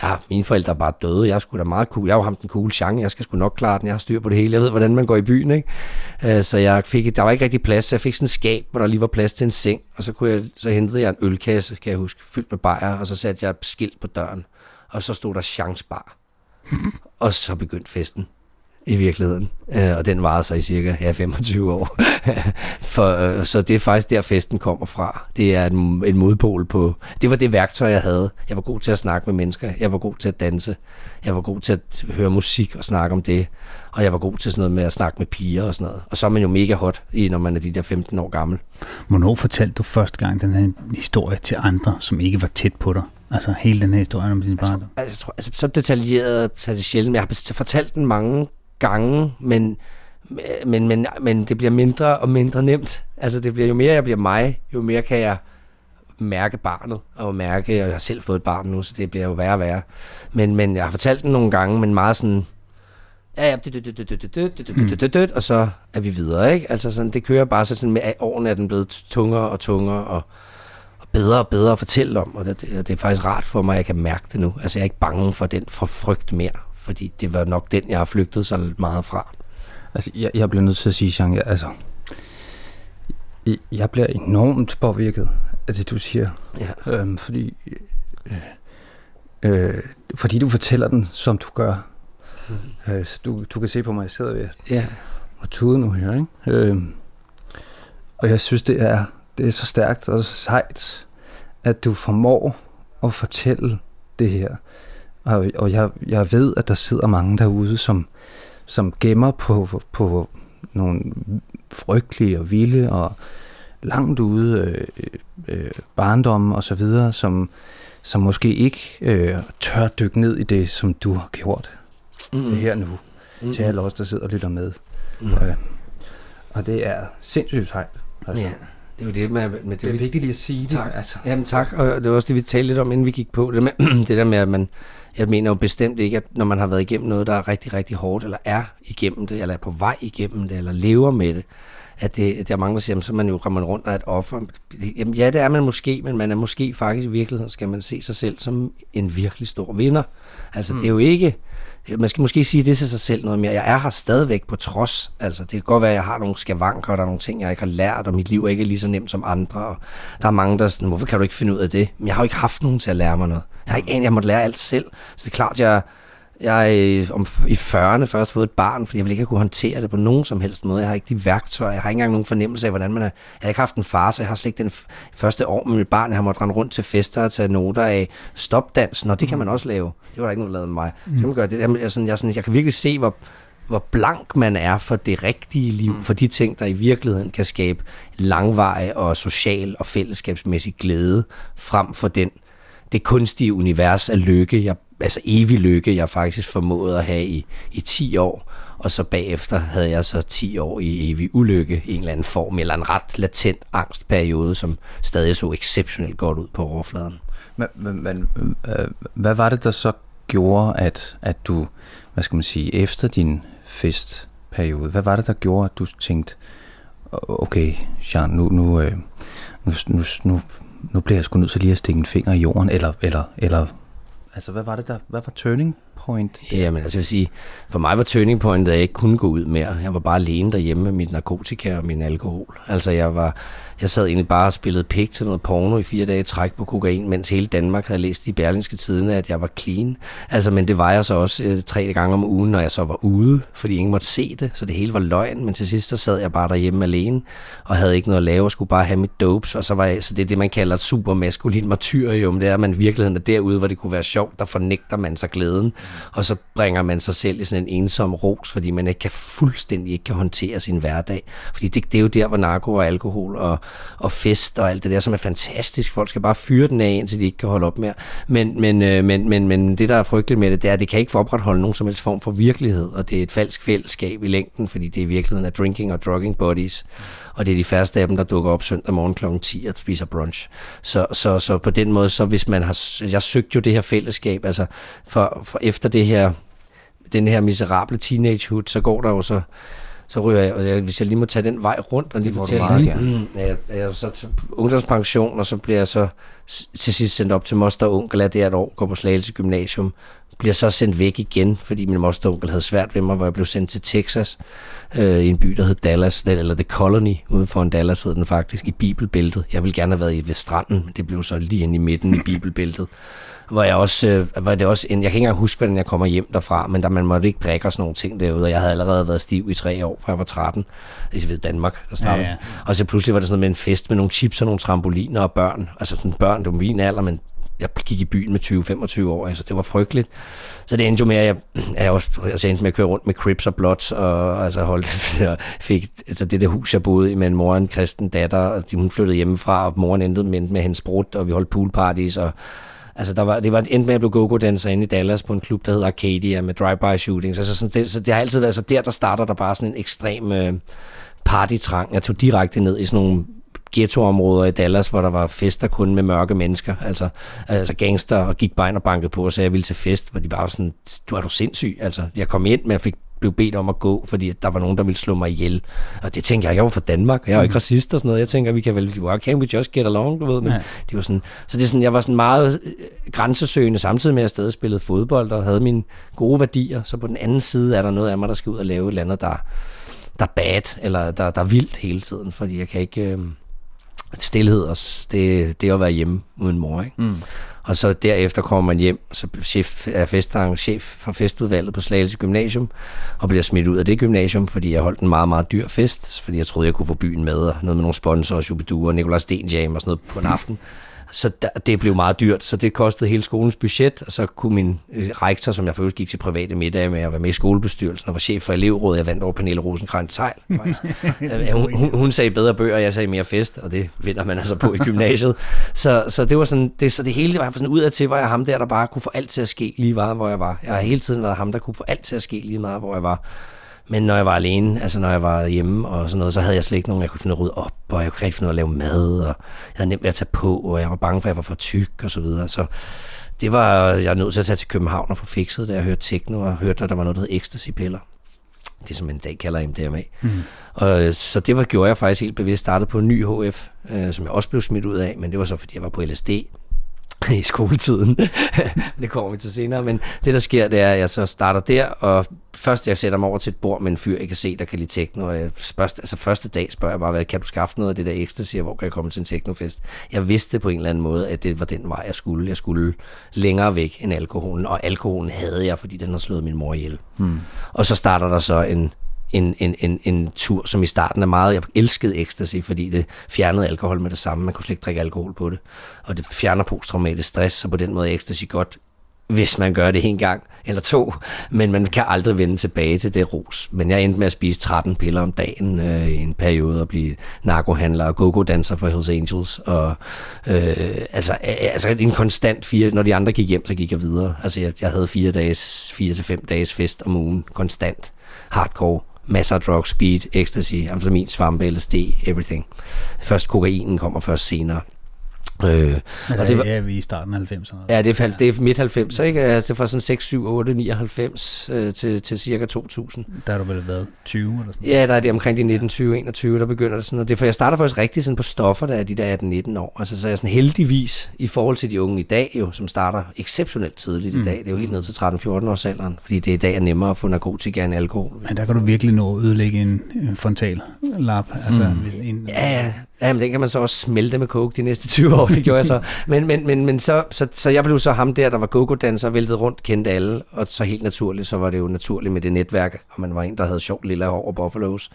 ja, mine forældre er bare døde, jeg skulle da meget cool, jeg var ham den cool chance, jeg skal sgu nok klare den, jeg har styr på det hele, jeg ved, hvordan man går i byen, ikke? Øh, så jeg fik, der var ikke rigtig plads, så jeg fik sådan en skab, hvor der lige var plads til en seng, og så, kunne jeg, så hentede jeg en ølkasse, kan jeg huske, fyldt med bajer, og så satte jeg et skilt på døren, og så stod der chance bar. og så begyndte festen i virkeligheden. Øh, og den varede så i cirka ja, 25 år. For, øh, så det er faktisk der, festen kommer fra. Det er en, en modpol på... Det var det værktøj, jeg havde. Jeg var god til at snakke med mennesker. Jeg var god til at danse. Jeg var god til at høre musik og snakke om det. Og jeg var god til sådan noget med at snakke med piger og sådan noget. Og så er man jo mega hot, når man er de der 15 år gammel. Hvornår fortalte du første gang den her historie til andre, som ikke var tæt på dig? Altså hele den her historie om din barndom? Altså, altså, så detaljeret så er det sjældent. Jeg har fortalt den mange gange, men, men, men, men det bliver mindre og mindre nemt. Altså det bliver jo mere jeg bliver mig, jo mere kan jeg mærke barnet, og mærke, og jeg har selv fået et barn nu, så det bliver jo værre og værre. Men, men jeg har fortalt den nogle gange, men meget sådan, ja, ja, og så er vi videre, ikke? Altså sådan, det kører bare så sådan med årene er den blevet tungere og tungere, og, og bedre og bedre at fortælle om, og det, det er faktisk rart for mig, at jeg kan mærke det nu. Altså jeg er ikke bange for den, for frygt mere, fordi det var nok den, jeg har flygtet så meget fra. Altså, jeg, jeg bliver nødt til at sige, Jean, jeg, altså, jeg, jeg bliver enormt påvirket af det, du siger. Ja. Øhm, fordi, øh, øh, fordi du fortæller den, som du gør. Mm. Øh, så du, du kan se på mig, jeg sidder ved ja. og tude nu her. Ikke? Øhm, og jeg synes, det er, det er så stærkt og så sejt, at du formår at fortælle det her. Og, og jeg, jeg ved, at der sidder mange derude, som, som gemmer på, på nogle frygtelige og vilde og langt ude øh, øh, barndomme og så videre, som, som måske ikke øh, tør dykke ned i det, som du har gjort mm. her nu, mm. til alle os, der sidder og lytter med. Mm. Øh, og det er sindssygt sejt. Altså. Ja. Det er jo det med, med det, det er vigtigt lige at sige tak. det. Altså. Jamen tak, og det var også det, vi talte lidt om, inden vi gik på. Det, med, det der med, at man, jeg mener jo bestemt ikke, at når man har været igennem noget, der er rigtig, rigtig hårdt, eller er igennem det, eller er på vej igennem det, eller lever med det, at det, der er mange, der siger, så man jo rammer rundt af et offer. Jamen ja, det er man måske, men man er måske faktisk i virkeligheden, skal man se sig selv som en virkelig stor vinder. Altså mm. det er jo ikke, man skal måske sige det til sig selv noget mere. Jeg er her stadigvæk på trods. Altså, det kan godt være, at jeg har nogle skavanker, og der er nogle ting, jeg ikke har lært, og mit liv er ikke lige så nemt som andre. Og der er mange, der er sådan, hvorfor kan du ikke finde ud af det? Men jeg har jo ikke haft nogen til at lære mig noget. Jeg har ikke anet, jeg måtte lære alt selv. Så det er klart, jeg, jeg er om, i 40'erne først fået et barn, fordi jeg vil ikke kunne håndtere det på nogen som helst måde. Jeg har ikke de værktøjer, jeg har ikke engang nogen fornemmelse af, hvordan man er. Jeg har ikke haft en far, så jeg har slet ikke den første år med mit barn. Jeg har måttet rende rundt til fester og tage noter af stopdansen, og det kan man også lave. Det var der ikke noget, der lavede med mig. Så kan man gøre det. Jeg, jeg, sådan, jeg, sådan, jeg kan virkelig se, hvor, hvor blank man er for det rigtige liv, mm. for de ting, der i virkeligheden kan skabe langveje og social og fællesskabsmæssig glæde, frem for den det kunstige univers af lykke, jeg altså evig lykke, jeg faktisk formåede at have i, i 10 år, og så bagefter havde jeg så 10 år i evig ulykke i en eller anden form, eller en ret latent angstperiode, som stadig så exceptionelt godt ud på overfladen. Men, men, men øh, hvad var det, der så gjorde, at, at du, hvad skal man sige, efter din festperiode, hvad var det, der gjorde, at du tænkte, okay, Jean, nu, nu, øh, nu, nu, nu, nu bliver jeg sgu nødt til lige at stikke en finger i jorden, eller, eller, eller Altså, hvad var det der, hvad var turning point? Jamen, altså jeg vil sige, for mig var turning point, at jeg ikke kunne gå ud mere. Jeg var bare alene derhjemme med mit narkotika og min alkohol. Altså, jeg var, jeg sad egentlig bare og spillede pik til noget porno i fire dage træk på kokain, mens hele Danmark havde læst i Berlingske Tidene, at jeg var clean. Altså, men det var jeg så også øh, tre gange om ugen, når jeg så var ude, fordi ingen måtte se det, så det hele var løgn. Men til sidst så sad jeg bare derhjemme alene, og havde ikke noget at lave, og skulle bare have mit dopes, og så var jeg, så det er det, man kalder et super maskulin martyrium, det er, at man virkeligheden er derude, hvor det kunne være sjovt, der fornægter man sig glæden, og så bringer man sig selv i sådan en ensom ros, fordi man ikke kan fuldstændig ikke kan håndtere sin hverdag. Fordi det, det er jo der, hvor narko og alkohol og, og fest og alt det der, som er fantastisk. Folk skal bare fyre den af, indtil de ikke kan holde op mere. Men, men, øh, men, men, men det, der er frygteligt med det, det er, at det kan ikke opretholde nogen som helst form for virkelighed, og det er et falsk fællesskab i længden, fordi det i virkeligheden er drinking og drugging bodies, og det er de færreste af dem, der dukker op søndag morgen kl. 10 og spiser brunch. Så, så, så på den måde, så hvis man har, jeg søgte jo det her fællesskab, altså for, for efter det her, den her miserable teenagehood, så går der jo så så ryger jeg, og jeg, hvis jeg lige må tage den vej rundt og lige fortælle, meget, ja. mm, jeg, jeg så til ungdomspension, og så bliver jeg så til sidst sendt op til moster og onkel, at det er et år, går på Slagelse Gymnasium, bliver så sendt væk igen, fordi min moster og onkel havde svært ved mig, hvor jeg blev sendt til Texas, øh, i en by, der hed Dallas, eller The Colony, uden for en Dallas hed den faktisk, i Bibelbæltet. Jeg ville gerne have været i ved stranden, men det blev så lige ind i midten i Bibelbæltet hvor jeg også, øh, var det også en, jeg kan ikke engang huske, hvordan jeg kommer hjem derfra, men der man måtte ikke drikke og sådan nogle ting derude, og jeg havde allerede været stiv i tre år, fra jeg var 13, i ved Danmark, der startede. Ja, ja. Og så pludselig var det sådan noget med en fest med nogle chips og nogle trampoliner og børn, altså sådan børn, det var min alder, men jeg gik i byen med 20-25 år, altså det var frygteligt. Så det endte jo med, at jeg, jeg også altså endte med at køre rundt med Crips og Bloods, og altså holdt, jeg fik altså det der hus, jeg boede i med en mor og en kristen datter, og de, hun flyttede hjemmefra, og moren endte med, med hendes brud, og vi holdt poolparties, og Altså, der var, det var endte med at blive go-go-danser inde i Dallas på en klub, der hedder Arcadia med drive-by shootings. Altså, sådan, det, så det har altid været, så der, der starter der bare sådan en ekstrem øh, partytrang. Jeg tog direkte ned i sådan nogle ghettoområder i Dallas, hvor der var fester kun med mørke mennesker, altså, altså gangster, og gik bare ind og bankede på og sagde, at jeg ville til fest, hvor de bare var sådan, du er du sindssyg, altså, jeg kom ind, men jeg fik blev bedt om at gå, fordi der var nogen, der ville slå mig ihjel. Og det tænker jeg, jeg var fra Danmark, jeg er jo ikke mm. racist og sådan noget. Jeg tænker, vi kan vel, can't we just get along, du ved. Men ja. det var sådan, så det er sådan, jeg var sådan meget øh, grænsesøgende, samtidig med at jeg stadig spillede fodbold og havde mine gode værdier. Så på den anden side er der noget af mig, der skal ud og lave et eller andet, der, der er bad, eller der, der er vildt hele tiden, fordi jeg kan ikke... Øh, stillhed også, det, det at være hjemme uden mor, ikke? Mm. Og så derefter kommer man hjem, så chef, er festang, chef for festudvalget på Slagelse Gymnasium, og bliver smidt ud af det gymnasium, fordi jeg holdt en meget, meget dyr fest, fordi jeg troede, jeg kunne få byen med, og noget med nogle sponsorer, Shubidu og Nikolaj Stenjam og sådan noget på en aften. Så der, det blev meget dyrt, så det kostede hele skolens budget, og så kunne min øh, rektor, som jeg først gik til private middag med, at være med i skolebestyrelsen og var chef for elevrådet. Jeg vandt over Pernille Rosenkrantz Sejl, øh, hun, hun, hun sagde bedre bøger, og jeg sagde mere fest, og det vinder man altså på i gymnasiet. Så, så det var sådan, det, så det hele var sådan ud af til, var jeg ham der, der bare kunne få alt til at ske lige meget, hvor jeg var. Jeg har hele tiden været ham, der kunne få alt til at ske lige meget, hvor jeg var. Men når jeg var alene, altså når jeg var hjemme og sådan noget, så havde jeg slet ikke nogen, jeg kunne finde at rydde op, og jeg kunne rigtig finde ud af at lave mad, og jeg havde nemt ved at tage på, og jeg var bange for, at jeg var for tyk og så videre. Så det var, jeg nødt til at tage til København og få fikset, da jeg hørte techno og hørte, at der var noget, der hed ecstasy-piller. Det som man i dag kalder MDMA. Mm. Og, så det var, gjorde jeg faktisk helt bevidst. Startede på en ny HF, øh, som jeg også blev smidt ud af, men det var så, fordi jeg var på LSD i skoletiden. det kommer vi til senere. Men det, der sker, det er, at jeg så starter der, og først jeg sætter mig over til et bord med en fyr, jeg kan se, der kan lide techno. Og jeg spørger, altså første dag spørger jeg bare, hvad, kan du skaffe noget af det der ekstra, siger, hvor kan jeg komme til en technofest? Jeg vidste på en eller anden måde, at det var den vej, jeg skulle. Jeg skulle længere væk end alkoholen, og alkoholen havde jeg, fordi den har slået min mor ihjel. Hmm. Og så starter der så en en, en, en, en tur, som i starten er meget... Jeg elskede ecstasy, fordi det fjernede alkohol med det samme. Man kunne slet ikke drikke alkohol på det. Og det fjerner posttraumatisk stress, så på den måde er ecstasy godt, hvis man gør det en gang eller to, men man kan aldrig vende tilbage til det ros. Men jeg endte med at spise 13 piller om dagen øh, i en periode og blive narkohandler og go-go-danser for Hells Angels. Og, øh, altså, øh, øh, altså en konstant fire, når de andre gik hjem, så gik jeg videre. Altså jeg, jeg havde fire, dages, fire til fem dages fest om ugen, konstant, hardcore masser af drugs, speed, ecstasy, amfetamin, svampe, LSD, everything. Først kokainen kommer først senere. Øh, og det var, er vi i starten af 90'erne? Ja, det er, det er midt 90'er, ikke? Altså fra sådan 6, 7, 8, 99 øh, til, til cirka 2000. Der har du vel været 20 eller sådan Ja, der er det omkring de 19, 20, 21, der begynder det sådan. Og det er for jeg starter faktisk rigtig sådan på stoffer, der er de der 18-19 år. Altså så er jeg sådan heldigvis i forhold til de unge i dag jo, som starter exceptionelt tidligt mm. i dag. Det er jo helt ned til 13-14 års alderen, fordi det i dag er nemmere at få narkotika end alkohol. Men der kan du virkelig nå at ødelægge en, en frontal lap. Altså mm. en, ja, ja, Ja, men den kan man så også smelte med coke de næste 20 år, det gjorde jeg så. Men, men, men, men så, så, så jeg blev så ham der, der var go-go-danser, væltet rundt, kendte alle, og så helt naturligt, så var det jo naturligt med det netværk, og man var en, der havde sjovt lille hår og Buffalos,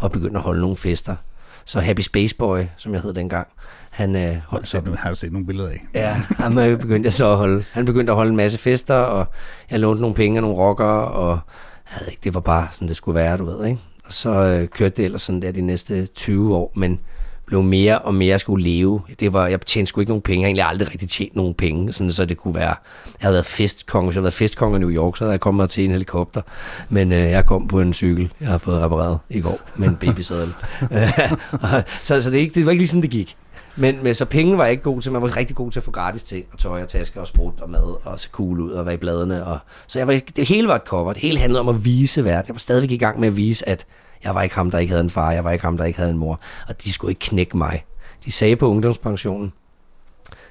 og begyndte at holde nogle fester. Så Happy Space Boy, som jeg hed dengang, han øh, holdt så... Har du set nogle billeder af? Ja, han begyndte jeg så at holde. Han begyndte at holde en masse fester, og jeg lånte nogle penge af nogle rockere, og jeg havde ikke, det var bare sådan, det skulle være, du ved, ikke? Og så øh, kørte det ellers sådan der de næste 20 år, men blev mere og mere skulle leve. Det var, jeg tjente sgu ikke nogen penge. Jeg har egentlig aldrig rigtig tjent nogen penge, sådan, så det kunne være... Jeg havde været festkonge, hvis jeg havde været festkonge i New York, så havde jeg kommet til en helikopter. Men øh, jeg kom på en cykel, jeg har fået repareret i går med en babysadel. så, så det, ikke, det var ikke lige sådan, det gik. Men, men så penge var jeg ikke god til. Man var rigtig god til at få gratis ting, og tøj og tasker og sprut og mad, og se cool ud og være i bladene. Og, så jeg var, det hele var et cover. Det hele handlede om at vise verden. Jeg var stadigvæk i gang med at vise, at jeg var ikke ham, der ikke havde en far. Jeg var ikke ham, der ikke havde en mor. Og de skulle ikke knække mig. De sagde på ungdomspensionen,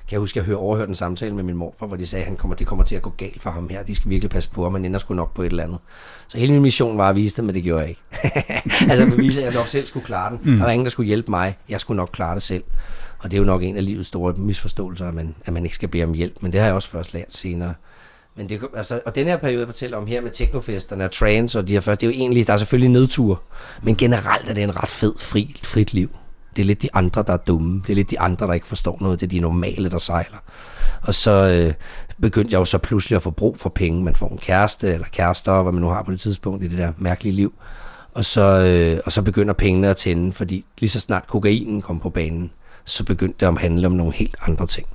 kan jeg huske, at jeg hørte overhørte en samtale med min morfar, hvor de sagde, at han kommer, det kommer til at gå galt for ham her. De skal virkelig passe på, og man ender sgu nok på et eller andet. Så hele min mission var at vise det, men det gjorde jeg ikke. altså at bevise, at jeg nok selv skulle klare den. Mm. Der var ingen, der skulle hjælpe mig. Jeg skulle nok klare det selv. Og det er jo nok en af livets store misforståelser, at man, at man ikke skal bede om hjælp. Men det har jeg også først lært senere. Men det, altså, og den her periode, jeg fortæller om her med teknofesterne og trance og de her første, det er jo egentlig, der er selvfølgelig nedtur, men generelt er det en ret fed, fri, frit liv. Det er lidt de andre, der er dumme. Det er lidt de andre, der ikke forstår noget. Det er de normale, der sejler. Og så øh, begyndte jeg jo så pludselig at få brug for penge. Man får en kæreste eller kærester, hvad man nu har på det tidspunkt i det der mærkelige liv. Og så, øh, og så begynder pengene at tænde, fordi lige så snart kokainen kom på banen, så begyndte det at handle om nogle helt andre ting.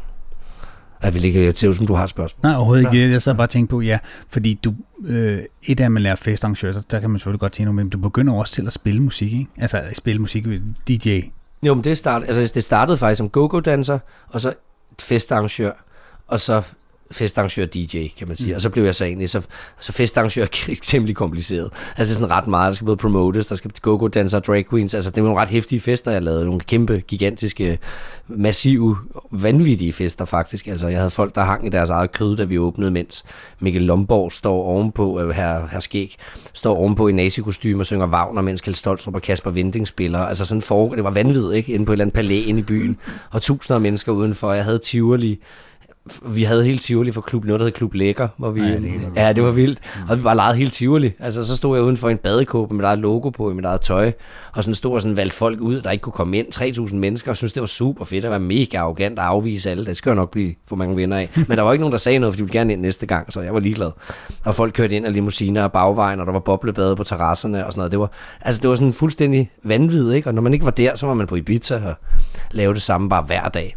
Jeg vil ikke til, som du har et spørgsmål. Nej, overhovedet ikke. Jeg sad bare og tænkte på, ja, fordi du, øh, et af man lærer festarrangør, der kan man selvfølgelig godt tænke men du begynder også selv at spille musik, ikke? Altså at spille musik ved DJ. Jo, men det, start, altså, det startede faktisk som go-go-danser, og så festarrangør, og så festarrangør DJ, kan man sige. Mm. Og så blev jeg så egentlig, så, så festarrangør er temmelig kompliceret. Altså sådan ret meget, der skal både promotes, der skal go-go danser drag queens, altså det er nogle ret hæftige fester, jeg lavede. Nogle kæmpe, gigantiske, massive, vanvittige fester faktisk. Altså jeg havde folk, der hang i deres eget kød, da vi åbnede, mens Mikkel Lomborg står ovenpå, øh, her, her skæg, står ovenpå i nazikostyme og synger Wagner, mens Kjeld Stoltrup og Kasper Vinding spiller. Altså sådan for, det var vanvittigt, ikke? Inde på et eller andet palæ inde i byen, og tusinder af mennesker udenfor. Jeg havde Tivoli, vi havde helt Tivoli for klub, noget der hed Klub Lækker, hvor vi, ja, det, ja, det var vildt, mm. og vi bare legede helt Tivoli, altså så stod jeg uden for en badekåbe med eget logo på, i mit eget tøj, og sådan stod og sådan valgte folk ud, der ikke kunne komme ind, 3.000 mennesker, og synes det var super fedt, at være mega arrogant og afvise alle, det skal jeg nok blive for mange venner af, men der var ikke nogen, der sagde noget, for de ville gerne ind næste gang, så jeg var ligeglad, og folk kørte ind af limousiner og bagvejen, og der var boblebade på terrasserne og sådan noget, det var, altså det var sådan fuldstændig vanvittigt, ikke? og når man ikke var der, så var man på Ibiza og lavede det samme bare hver dag.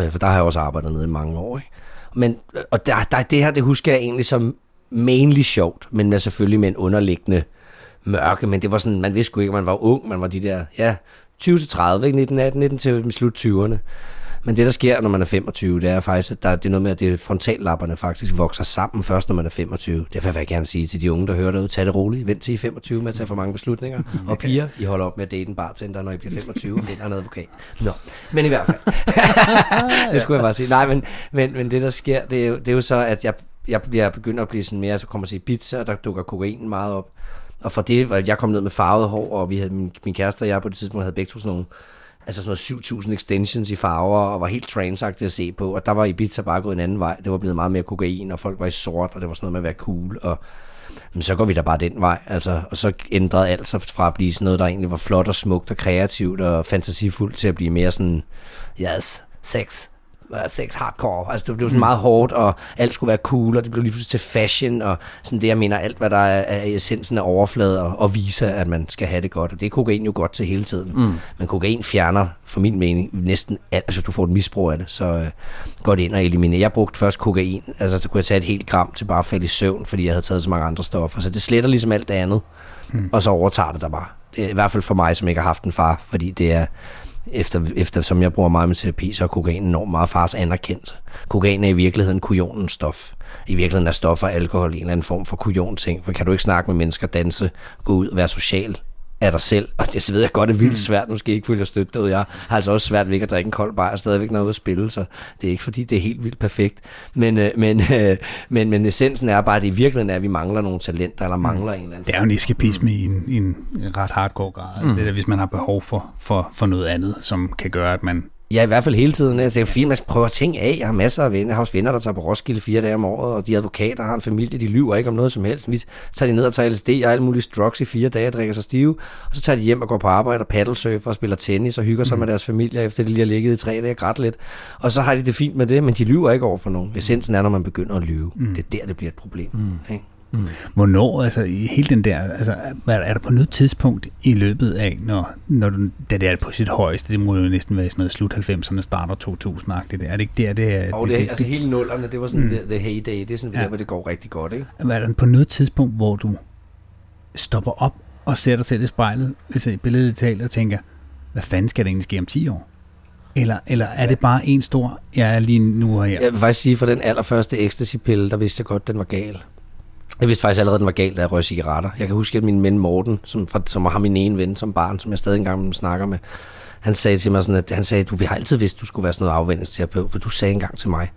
Øh, for der har jeg også arbejdet nede i mange år. Ikke? Men, øh, og der, der, det her, det husker jeg egentlig som mainly sjovt, men med selvfølgelig med en underliggende mørke, men det var sådan, man vidste sgu ikke, at man var ung, man var de der, ja, 20 til 30, ikke? 19, 18, 19 til slut 20'erne. Men det, der sker, når man er 25, det er faktisk, at der, det er noget med, at det frontallapperne faktisk vokser sammen først, når man er 25. Derfor vil jeg gerne sige til de unge, der hører derude, tag det roligt. Vent til I 25 med at tage for mange beslutninger. Og piger, I holder op med at date en bartender, når I bliver 25 og finder en advokat. Nå, men i hvert fald. det skulle jeg bare sige. Nej, men, men, men det, der sker, det er, jo, det er jo så, at jeg, jeg bliver begynder at blive sådan mere, så kommer sige pizza, og der dukker kokain meget op. Og for det, jeg kom ned med farvet hår, og vi havde, min, min kæreste og jeg på det tidspunkt havde begge to sådan nogle altså sådan noget 7.000 extensions i farver, og var helt transagtig at se på, og der var Ibiza bare gået en anden vej. Det var blevet meget mere kokain, og folk var i sort, og det var sådan noget med at være cool, og men så går vi da bare den vej, altså, og så ændrede alt sig fra at blive sådan noget, der egentlig var flot og smukt og kreativt og fantasifuldt, til at blive mere sådan, yes, sex, sex hardcore. Altså det blev sådan mm. meget hårdt, og alt skulle være cool, og det blev lige pludselig til fashion, og sådan det, jeg mener, alt hvad der er, er essensen af overflade, og, og viser, at man skal have det godt. Og det er kokain jo godt til hele tiden. Mm. Men kokain fjerner, for min mening, næsten alt. Altså hvis du får et misbrug af det, så øh, går det ind og eliminerer. Jeg brugte først kokain, altså så kunne jeg tage et helt gram til bare at falde i søvn, fordi jeg havde taget så mange andre stoffer. Så det sletter ligesom alt det andet, mm. og så overtager det der bare. Det er i hvert fald for mig, som ikke har haft en far, fordi det er, efter, efter som jeg bruger meget med terapi, så er kokain enormt meget fars anerkendelse. Kokain er i virkeligheden kujonens stof. I virkeligheden er stoffer og alkohol en eller anden form for kujon ting. For kan du ikke snakke med mennesker, danse, gå ud og være social, af dig selv. Og det så ved jeg godt er vildt mm. svært. Nu skal jeg ikke følge støtte derude. Jeg har altså også svært ved ikke at drikke en kold bajer. stadigvæk noget at spille, så det er ikke fordi, det er helt vildt perfekt. Men, øh, men, øh, men, men essensen er bare, at i virkeligheden er, at vi mangler nogle talenter, eller mangler mm. en eller anden Det er jo en eskapisme mm. i, en, i en ret hardcore grad. Mm. Det er, hvis man har behov for, for, for noget andet, som kan gøre, at man Ja, i hvert fald hele tiden. Jeg tænker, fint, man skal prøve at tænke af. Jeg har masser af venner. Jeg har også venner, der tager på Roskilde fire dage om året, og de advokater har en familie, de lyver ikke om noget som helst. Vi tager de ned og tager LSD og alle mulige drugs i fire dage og drikker sig stive, og så tager de hjem og går på arbejde og paddlesurfer og spiller tennis og hygger sig mm. med deres familie, efter de lige har ligget i tre dage og grædt lidt. Og så har de det fint med det, men de lyver ikke over for nogen. Essensen er, når man begynder at lyve. Mm. Det er der, det bliver et problem. Mm. Ikke? Mm. Hvornår, altså i hele den der, altså er der på noget tidspunkt i løbet af, når, når du, da det er på sit højeste, det må jo næsten være sådan noget slut 90'erne, starter 2000-agtigt, er det ikke der, det er? Og det, det, det, altså det, hele nullerne, det var sådan mm. the, the heyday, det er sådan ja. der, hvor det går rigtig godt, ikke? Er der på noget tidspunkt, hvor du stopper op og ser dig selv i spejlet, hvis jeg billedet taler og tænker, hvad fanden skal det egentlig ske om 10 år? Eller, eller er det bare en stor, jeg er lige nu her? Jeg vil faktisk sige, for den allerførste ecstasy-pille, der vidste jeg godt, den var gal. Jeg vidste faktisk allerede, den var galt, da jeg røg cigaretter. Jeg kan huske, at min ven Morten, som, som har min ene ven som barn, som jeg stadig engang snakker med, han sagde til mig sådan, at han sagde, du vi har altid vidst, du skulle være sådan noget afvendingsterapeut, for du sagde engang til mig,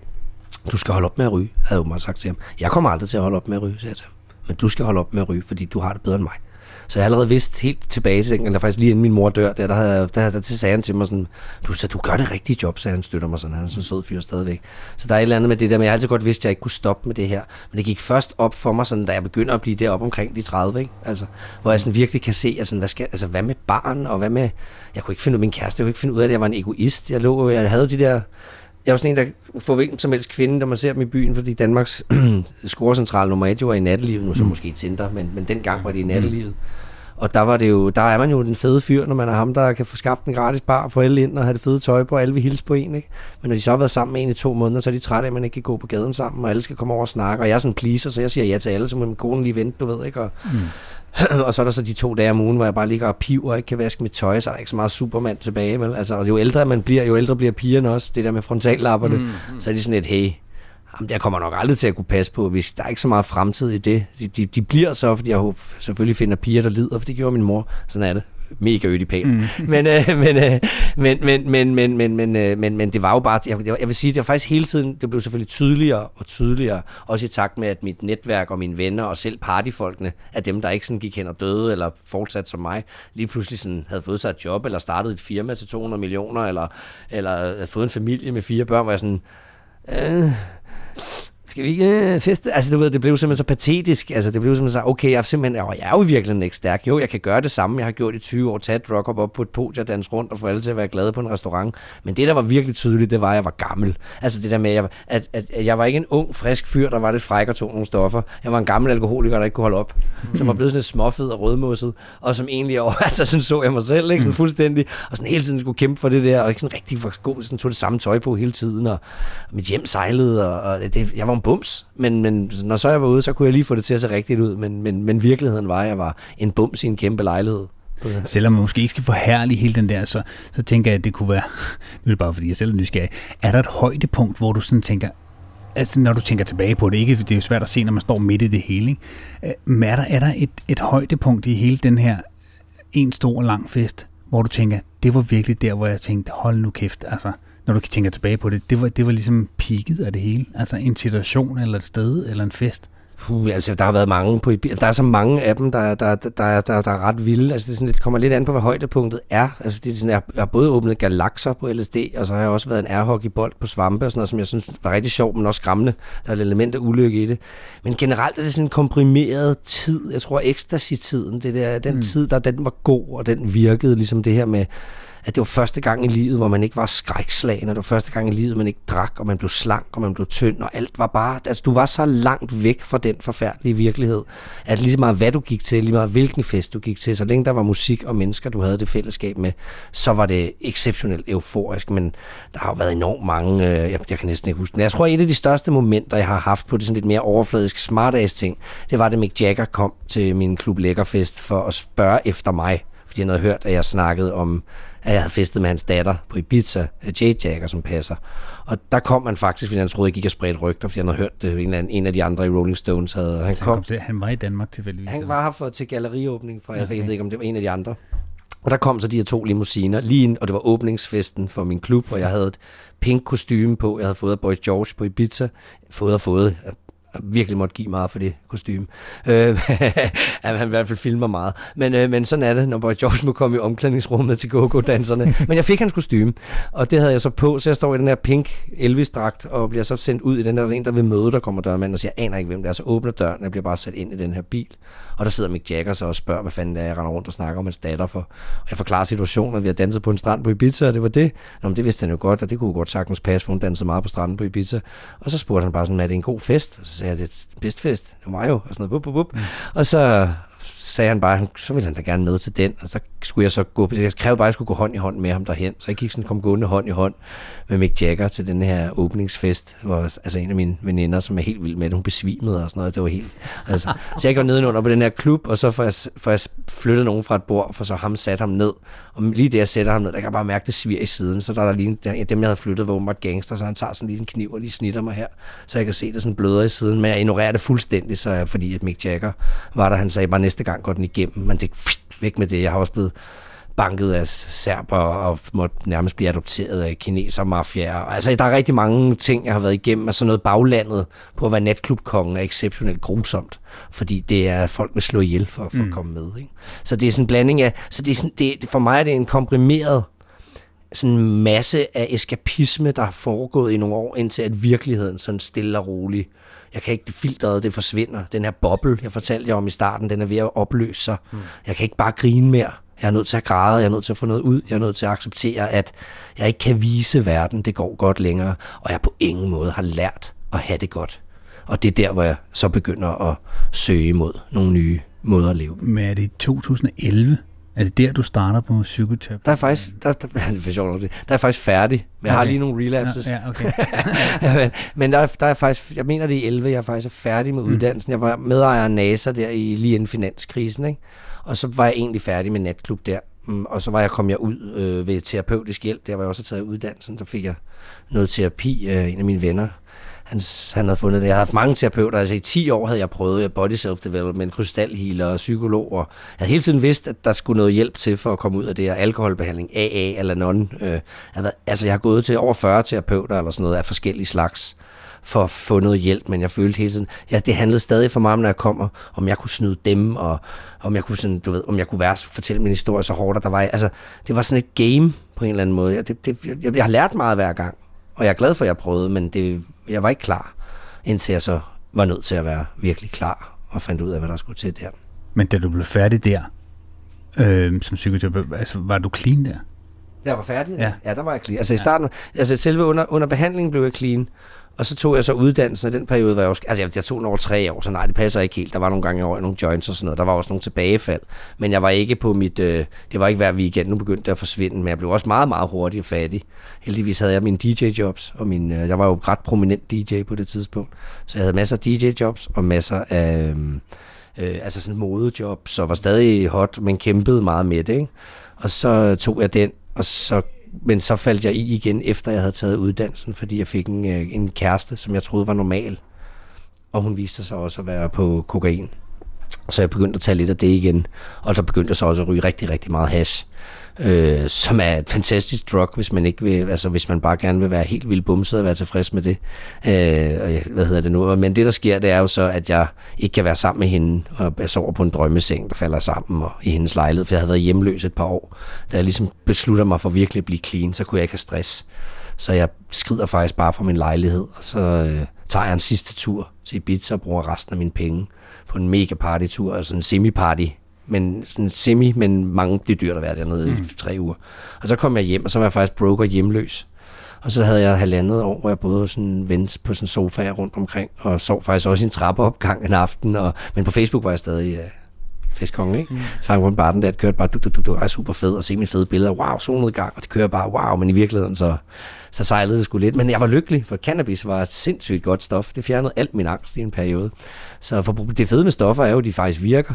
du skal holde op med at ryge, havde jeg sagt til ham. Jeg kommer aldrig til at holde op med at ryge, sagde jeg til ham. Men du skal holde op med at ryge, fordi du har det bedre end mig. Så jeg allerede vidst helt tilbage til eller faktisk lige inden min mor dør, der, der, havde, der, der, der sagde han til mig sådan, du, så du gør det rigtige job, så han, støtter mig sådan, han er sådan en sød fyr stadigvæk. Så der er et eller andet med det der, men jeg har altid godt vidst, at jeg ikke kunne stoppe med det her. Men det gik først op for mig, sådan, da jeg begynder at blive deroppe omkring de 30, ikke? Altså, hvor jeg sådan virkelig kan se, altså, hvad, skal, altså, hvad med barn, og hvad med, jeg kunne ikke finde ud af min kæreste, jeg kunne ikke finde ud af, at jeg var en egoist. Jeg, lå, jeg havde de der jeg er sådan en, der får hvilken som helst kvinde, når man ser dem i byen, fordi Danmarks scorecentral nummer et jo er i nattelivet, nu så mm. måske Tinder, men, men dengang var det i nattelivet. Og der, var det jo, der er man jo den fede fyr, når man er ham, der kan få skabt en gratis bar, få alle ind og have det fede tøj på, og alle vil hilse på en. Ikke? Men når de så har været sammen med en i to måneder, så er de trætte af, at man ikke kan gå på gaden sammen, og alle skal komme over og snakke. Og jeg er sådan en pleaser, så jeg siger ja til alle, så må min kone lige vente, du ved. Ikke? Og, mm. og så er der så de to dage om ugen, hvor jeg bare ligger og piver og ikke kan vaske mit tøj, så er der ikke så meget supermand tilbage. Vel? Altså, og jo ældre man bliver, jo ældre bliver pigerne også. Det der med frontallapperne. Mm, mm. Så er de sådan et, hey, Jamen, der kommer nok aldrig til at kunne passe på, hvis der er ikke så meget fremtid i det. De, de, de bliver så, fordi jeg selvfølgelig finder piger, der lider, for det gjorde min mor. Sådan er det mega ødipal. Mm. Men, øh, men, øh, men, men, men, men, men, men, øh, men, men det var jo bare, jeg, jeg vil sige, det var faktisk hele tiden, det blev selvfølgelig tydeligere og tydeligere, også i takt med, at mit netværk og mine venner og selv partyfolkene, at dem, der ikke sådan gik hen og døde, eller fortsat som mig, lige pludselig sådan havde fået sig et job, eller startet et firma til 200 millioner, eller, eller fået en familie med fire børn, hvor jeg sådan, øh, skal vi ikke øh, feste? Altså, du ved, det blev simpelthen så patetisk. Altså, det blev simpelthen så, okay, jeg er simpelthen, jeg er jo virkelig ikke stærk. Jo, jeg kan gøre det samme. Jeg har gjort i 20 år, taget rock op på et podium, danse rundt og få alle til at være glade på en restaurant. Men det, der var virkelig tydeligt, det var, at jeg var gammel. Altså, det der med, at, at, at, at jeg var ikke en ung, frisk fyr, der var lidt fræk og tog nogle stoffer. Jeg var en gammel alkoholiker, der ikke kunne holde op. Mm. Som var blevet sådan småfed og rødmosset. Og som egentlig, over, altså, sådan så jeg mig selv, ikke? Sådan mm. fuldstændig. Og sådan hele tiden skulle kæmpe for det der, og ikke sådan rigtig god, sådan tog det samme tøj på hele tiden, og, og mit hjem sejlede, og, og det, jeg var en bums. Men men, når så jeg var ude, så kunne jeg lige få det til at se rigtigt ud. Men, men, men virkeligheden var, at jeg var en bums i en kæmpe lejlighed. Selvom man måske ikke skal forhærlige hele den der, så, så tænker jeg, at det kunne være, nu er det bare fordi jeg selv er nysgerrig, er der et højdepunkt, hvor du sådan tænker, altså når du tænker tilbage på det, ikke? det er jo svært at se, når man står midt i det hele, ikke? Øh, men er der, er der et, et højdepunkt i hele den her en stor lang fest, hvor du tænker, det var virkelig der, hvor jeg tænkte, hold nu kæft, altså, når du tænker tilbage på det, det var, det var ligesom peaket af det hele. Altså en situation, eller et sted, eller en fest. Puh, altså, der har været mange på Der er så mange af dem, der, der, der, der, der, der er ret vilde. Altså, det, er sådan, det kommer lidt an på, hvad højdepunktet er. Altså, det er sådan, jeg, jeg har både åbnet galakser på LSD, og så har jeg også været en airhockeybold på svampe, og sådan noget, som jeg synes var rigtig sjovt, men også skræmmende. Der er et element af ulykke i det. Men generelt er det sådan en komprimeret tid. Jeg tror, ecstasy-tiden, det der, den mm. tid, der den var god, og den virkede ligesom det her med at det var første gang i livet, hvor man ikke var skrækslagen, og det var første gang i livet, man ikke drak, og man blev slank, og man blev tynd, og alt var bare, altså du var så langt væk fra den forfærdelige virkelighed, at lige meget hvad du gik til, lige meget hvilken fest du gik til, så længe der var musik og mennesker, du havde det fællesskab med, så var det exceptionelt euforisk, men der har jo været enormt mange, øh, jeg, jeg kan næsten ikke huske, men jeg tror, et af de største momenter, jeg har haft på det sådan lidt mere overfladisk smartass ting, det var, da Mick Jagger kom til min klub Lækkerfest for at spørge efter mig, fordi han havde hørt, at jeg snakkede om at jeg havde festet med hans datter på Ibiza, Jade Jagger, som passer. Og der kom han faktisk, fordi han troede, jeg gik og spredte rygter, fordi han havde hørt det, en af, en af de andre i Rolling Stones havde. Han, han, kom, kom til, han var i Danmark tilfældigvis? Han var her for, til galleriåbning, for okay. jeg ved ikke, om det var en af de andre. Og der kom så de her to limousiner, lige ind, og det var åbningsfesten for min klub, og jeg havde et pink kostume på, jeg havde fået af Boy George på Ibiza, fået og fået, virkelig måtte give meget for det kostume. Øh, at han i hvert fald filmer meget. Men, øh, men sådan er det, når Boy George må komme i omklædningsrummet til go-go-danserne. men jeg fik hans kostume, og det havde jeg så på, så jeg står i den her pink Elvis-dragt, og bliver så sendt ud i den der, en, der vil møde, der kommer dørmanden og siger, jeg aner ikke, hvem det er. Så åbner døren, og jeg bliver bare sat ind i den her bil. Og der sidder Mick Jagger så og spørger, hvad fanden det er, jeg render rundt og snakker om hans datter for. Og jeg forklarer situationen, at vi har danset på en strand på Ibiza, og det var det. Nå, men det vidste han jo godt, og det kunne godt sagtens passe, for hun dansede meget på stranden på Ibiza. Og så spurgte han bare sådan, er det en god fest? Så sagde jeg, det er bedst fest. Det var mig jo, og sådan noget. Bup, bup, bup. Mm. Og så sagde han bare, så ville han da gerne med til den, og så skulle jeg så gå, jeg krævede bare, at jeg skulle gå hånd i hånd med ham derhen, så jeg gik sådan, kom gående hånd i hånd med Mick Jagger til den her åbningsfest, hvor altså en af mine veninder, som er helt vild med det, hun besvimede og sådan noget, det var helt, altså, så jeg går nedenunder på den her klub, og så får jeg, får jeg flyttet nogen fra et bord, for så ham sat ham ned, og lige det, jeg sætter ham ned, der kan jeg bare mærke, det svir i siden, så der er der lige, der, dem jeg havde flyttet, var åbenbart gangster, så han tager sådan lige en kniv og lige snitter mig her, så jeg kan se det sådan bløder i siden, men jeg ignorerer det fuldstændig, så jeg, fordi at Mick Jagger var der, han sagde bare næste gang går den igennem, men det væk med det, jeg har også blevet banket af serber og måtte nærmest blive adopteret af kineser mafiaer. Altså, der er rigtig mange ting, jeg har været igennem, og sådan noget baglandet på at være natklubkongen er exceptionelt grusomt, fordi det er, folk vil slå ihjel for, for mm. at komme med. Ikke? Så det er sådan en blanding af, så det er sådan, det, for mig er det en komprimeret sådan en masse af eskapisme, der har foregået i nogle år, indtil at virkeligheden sådan stille og roligt jeg kan ikke, det filtret, det forsvinder. Den her boble, jeg fortalte jer om i starten, den er ved at opløse sig. Mm. Jeg kan ikke bare grine mere. Jeg er nødt til at græde, jeg er nødt til at få noget ud, jeg er nødt til at acceptere, at jeg ikke kan vise verden, det går godt længere, og jeg på ingen måde har lært at have det godt. Og det er der, hvor jeg så begynder at søge imod nogle nye måde at leve. Men er det i 2011? Er det der, du starter på psykoterapi? Der er faktisk, der, der, det er sjovt, det. der er faktisk færdig. Men jeg har lige nogle relapses. Ja, ja okay. men men der, er- der er faktisk, jeg mener det er i 11, jeg er faktisk færdig med uddannelsen. Jeg var medejer af NASA der i, lige inden finanskrisen, ikke? og så var jeg egentlig færdig med natklub der. Mm, Og så var jeg, kom jeg ud øh, ved terapeutisk hjælp, der var jeg også taget uddannelsen, der fik jeg noget terapi af en af mine venner. Han, han havde fundet det. Jeg har haft mange terapeuter, altså i 10 år havde jeg prøvet øh, body self-development, krystalhealer og psykolog, og jeg havde hele tiden vidst, at der skulle noget hjælp til for at komme ud af det her alkoholbehandling, AA eller non. Øh, altså jeg har gået til over 40 terapeuter eller sådan noget af forskellige slags for at få noget hjælp, men jeg følte hele tiden, ja, det handlede stadig for mig om, når jeg kommer, om jeg kunne snyde dem, og om jeg kunne, sådan, du ved, om jeg kunne være, fortælle min historie så hårdt, og der var, altså, det var sådan et game på en eller anden måde. Jeg, det, det, jeg, jeg har lært meget hver gang, og jeg er glad for, at jeg prøvede, men det, jeg var ikke klar, indtil jeg så var nødt til at være virkelig klar, og fandt ud af, hvad der skulle til der. Men da du blev færdig der, øh, som psykoterapeut, altså var du clean der? Jeg var færdig? Ja. ja der var jeg clean. Altså i starten, altså selve under, under behandlingen blev jeg clean, og så tog jeg så uddannelsen, og den periode var jeg også, altså jeg, jeg tog den over tre år, så nej, det passer ikke helt. Der var nogle gange over nogle joints og sådan noget, der var også nogle tilbagefald, men jeg var ikke på mit, øh, det var ikke hver weekend, nu begyndte det at forsvinde, men jeg blev også meget, meget hurtigt fattig. Heldigvis havde jeg mine DJ-jobs, og min, øh, jeg var jo ret prominent DJ på det tidspunkt, så jeg havde masser af DJ-jobs og masser af, øh, øh, altså sådan modejobs, og var stadig hot, men kæmpede meget med det, ikke? Og så tog jeg den, og så, men så faldt jeg i igen, efter jeg havde taget uddannelsen, fordi jeg fik en, øh, en kæreste, som jeg troede var normal. Og hun viste sig også at være på kokain. Så jeg begyndte at tage lidt af det igen, og så begyndte jeg så også at ryge rigtig, rigtig meget hash. Øh, som er et fantastisk drug, hvis man ikke vil, altså hvis man bare gerne vil være helt vildt bumset og være tilfreds med det. Øh, og jeg, hvad hedder det nu? Men det der sker, det er jo så, at jeg ikke kan være sammen med hende, og jeg sover på en drømmeseng, der falder sammen og i hendes lejlighed, for jeg havde været hjemløs et par år. Da jeg ligesom beslutter mig for virkelig at blive clean, så kunne jeg ikke have stress. Så jeg skrider faktisk bare fra min lejlighed, og så øh, tager jeg en sidste tur til Ibiza og bruger resten af mine penge på en mega partytur, altså en semi-party men sådan semi, men mange, det er dyrt at være dernede mm. i tre uger. Og så kom jeg hjem, og så var jeg faktisk broke og hjemløs. Og så havde jeg halvandet år, hvor jeg boede hos en ven på sådan sofa rundt omkring, og sov faktisk også i en trappeopgang en aften. Og, men på Facebook var jeg stadig uh, festkonge, ikke? Mm. Fandt rundt bare den der, det kørte bare, du, du, du, du, er super fed, og se mine fede billeder, wow, solnedgang, og det kører bare, wow, men i virkeligheden så, så sejlede det sgu lidt. Men jeg var lykkelig, for cannabis var et sindssygt godt stof. Det fjernede alt min angst i en periode. Så for, det fede med stoffer er jo, at de faktisk virker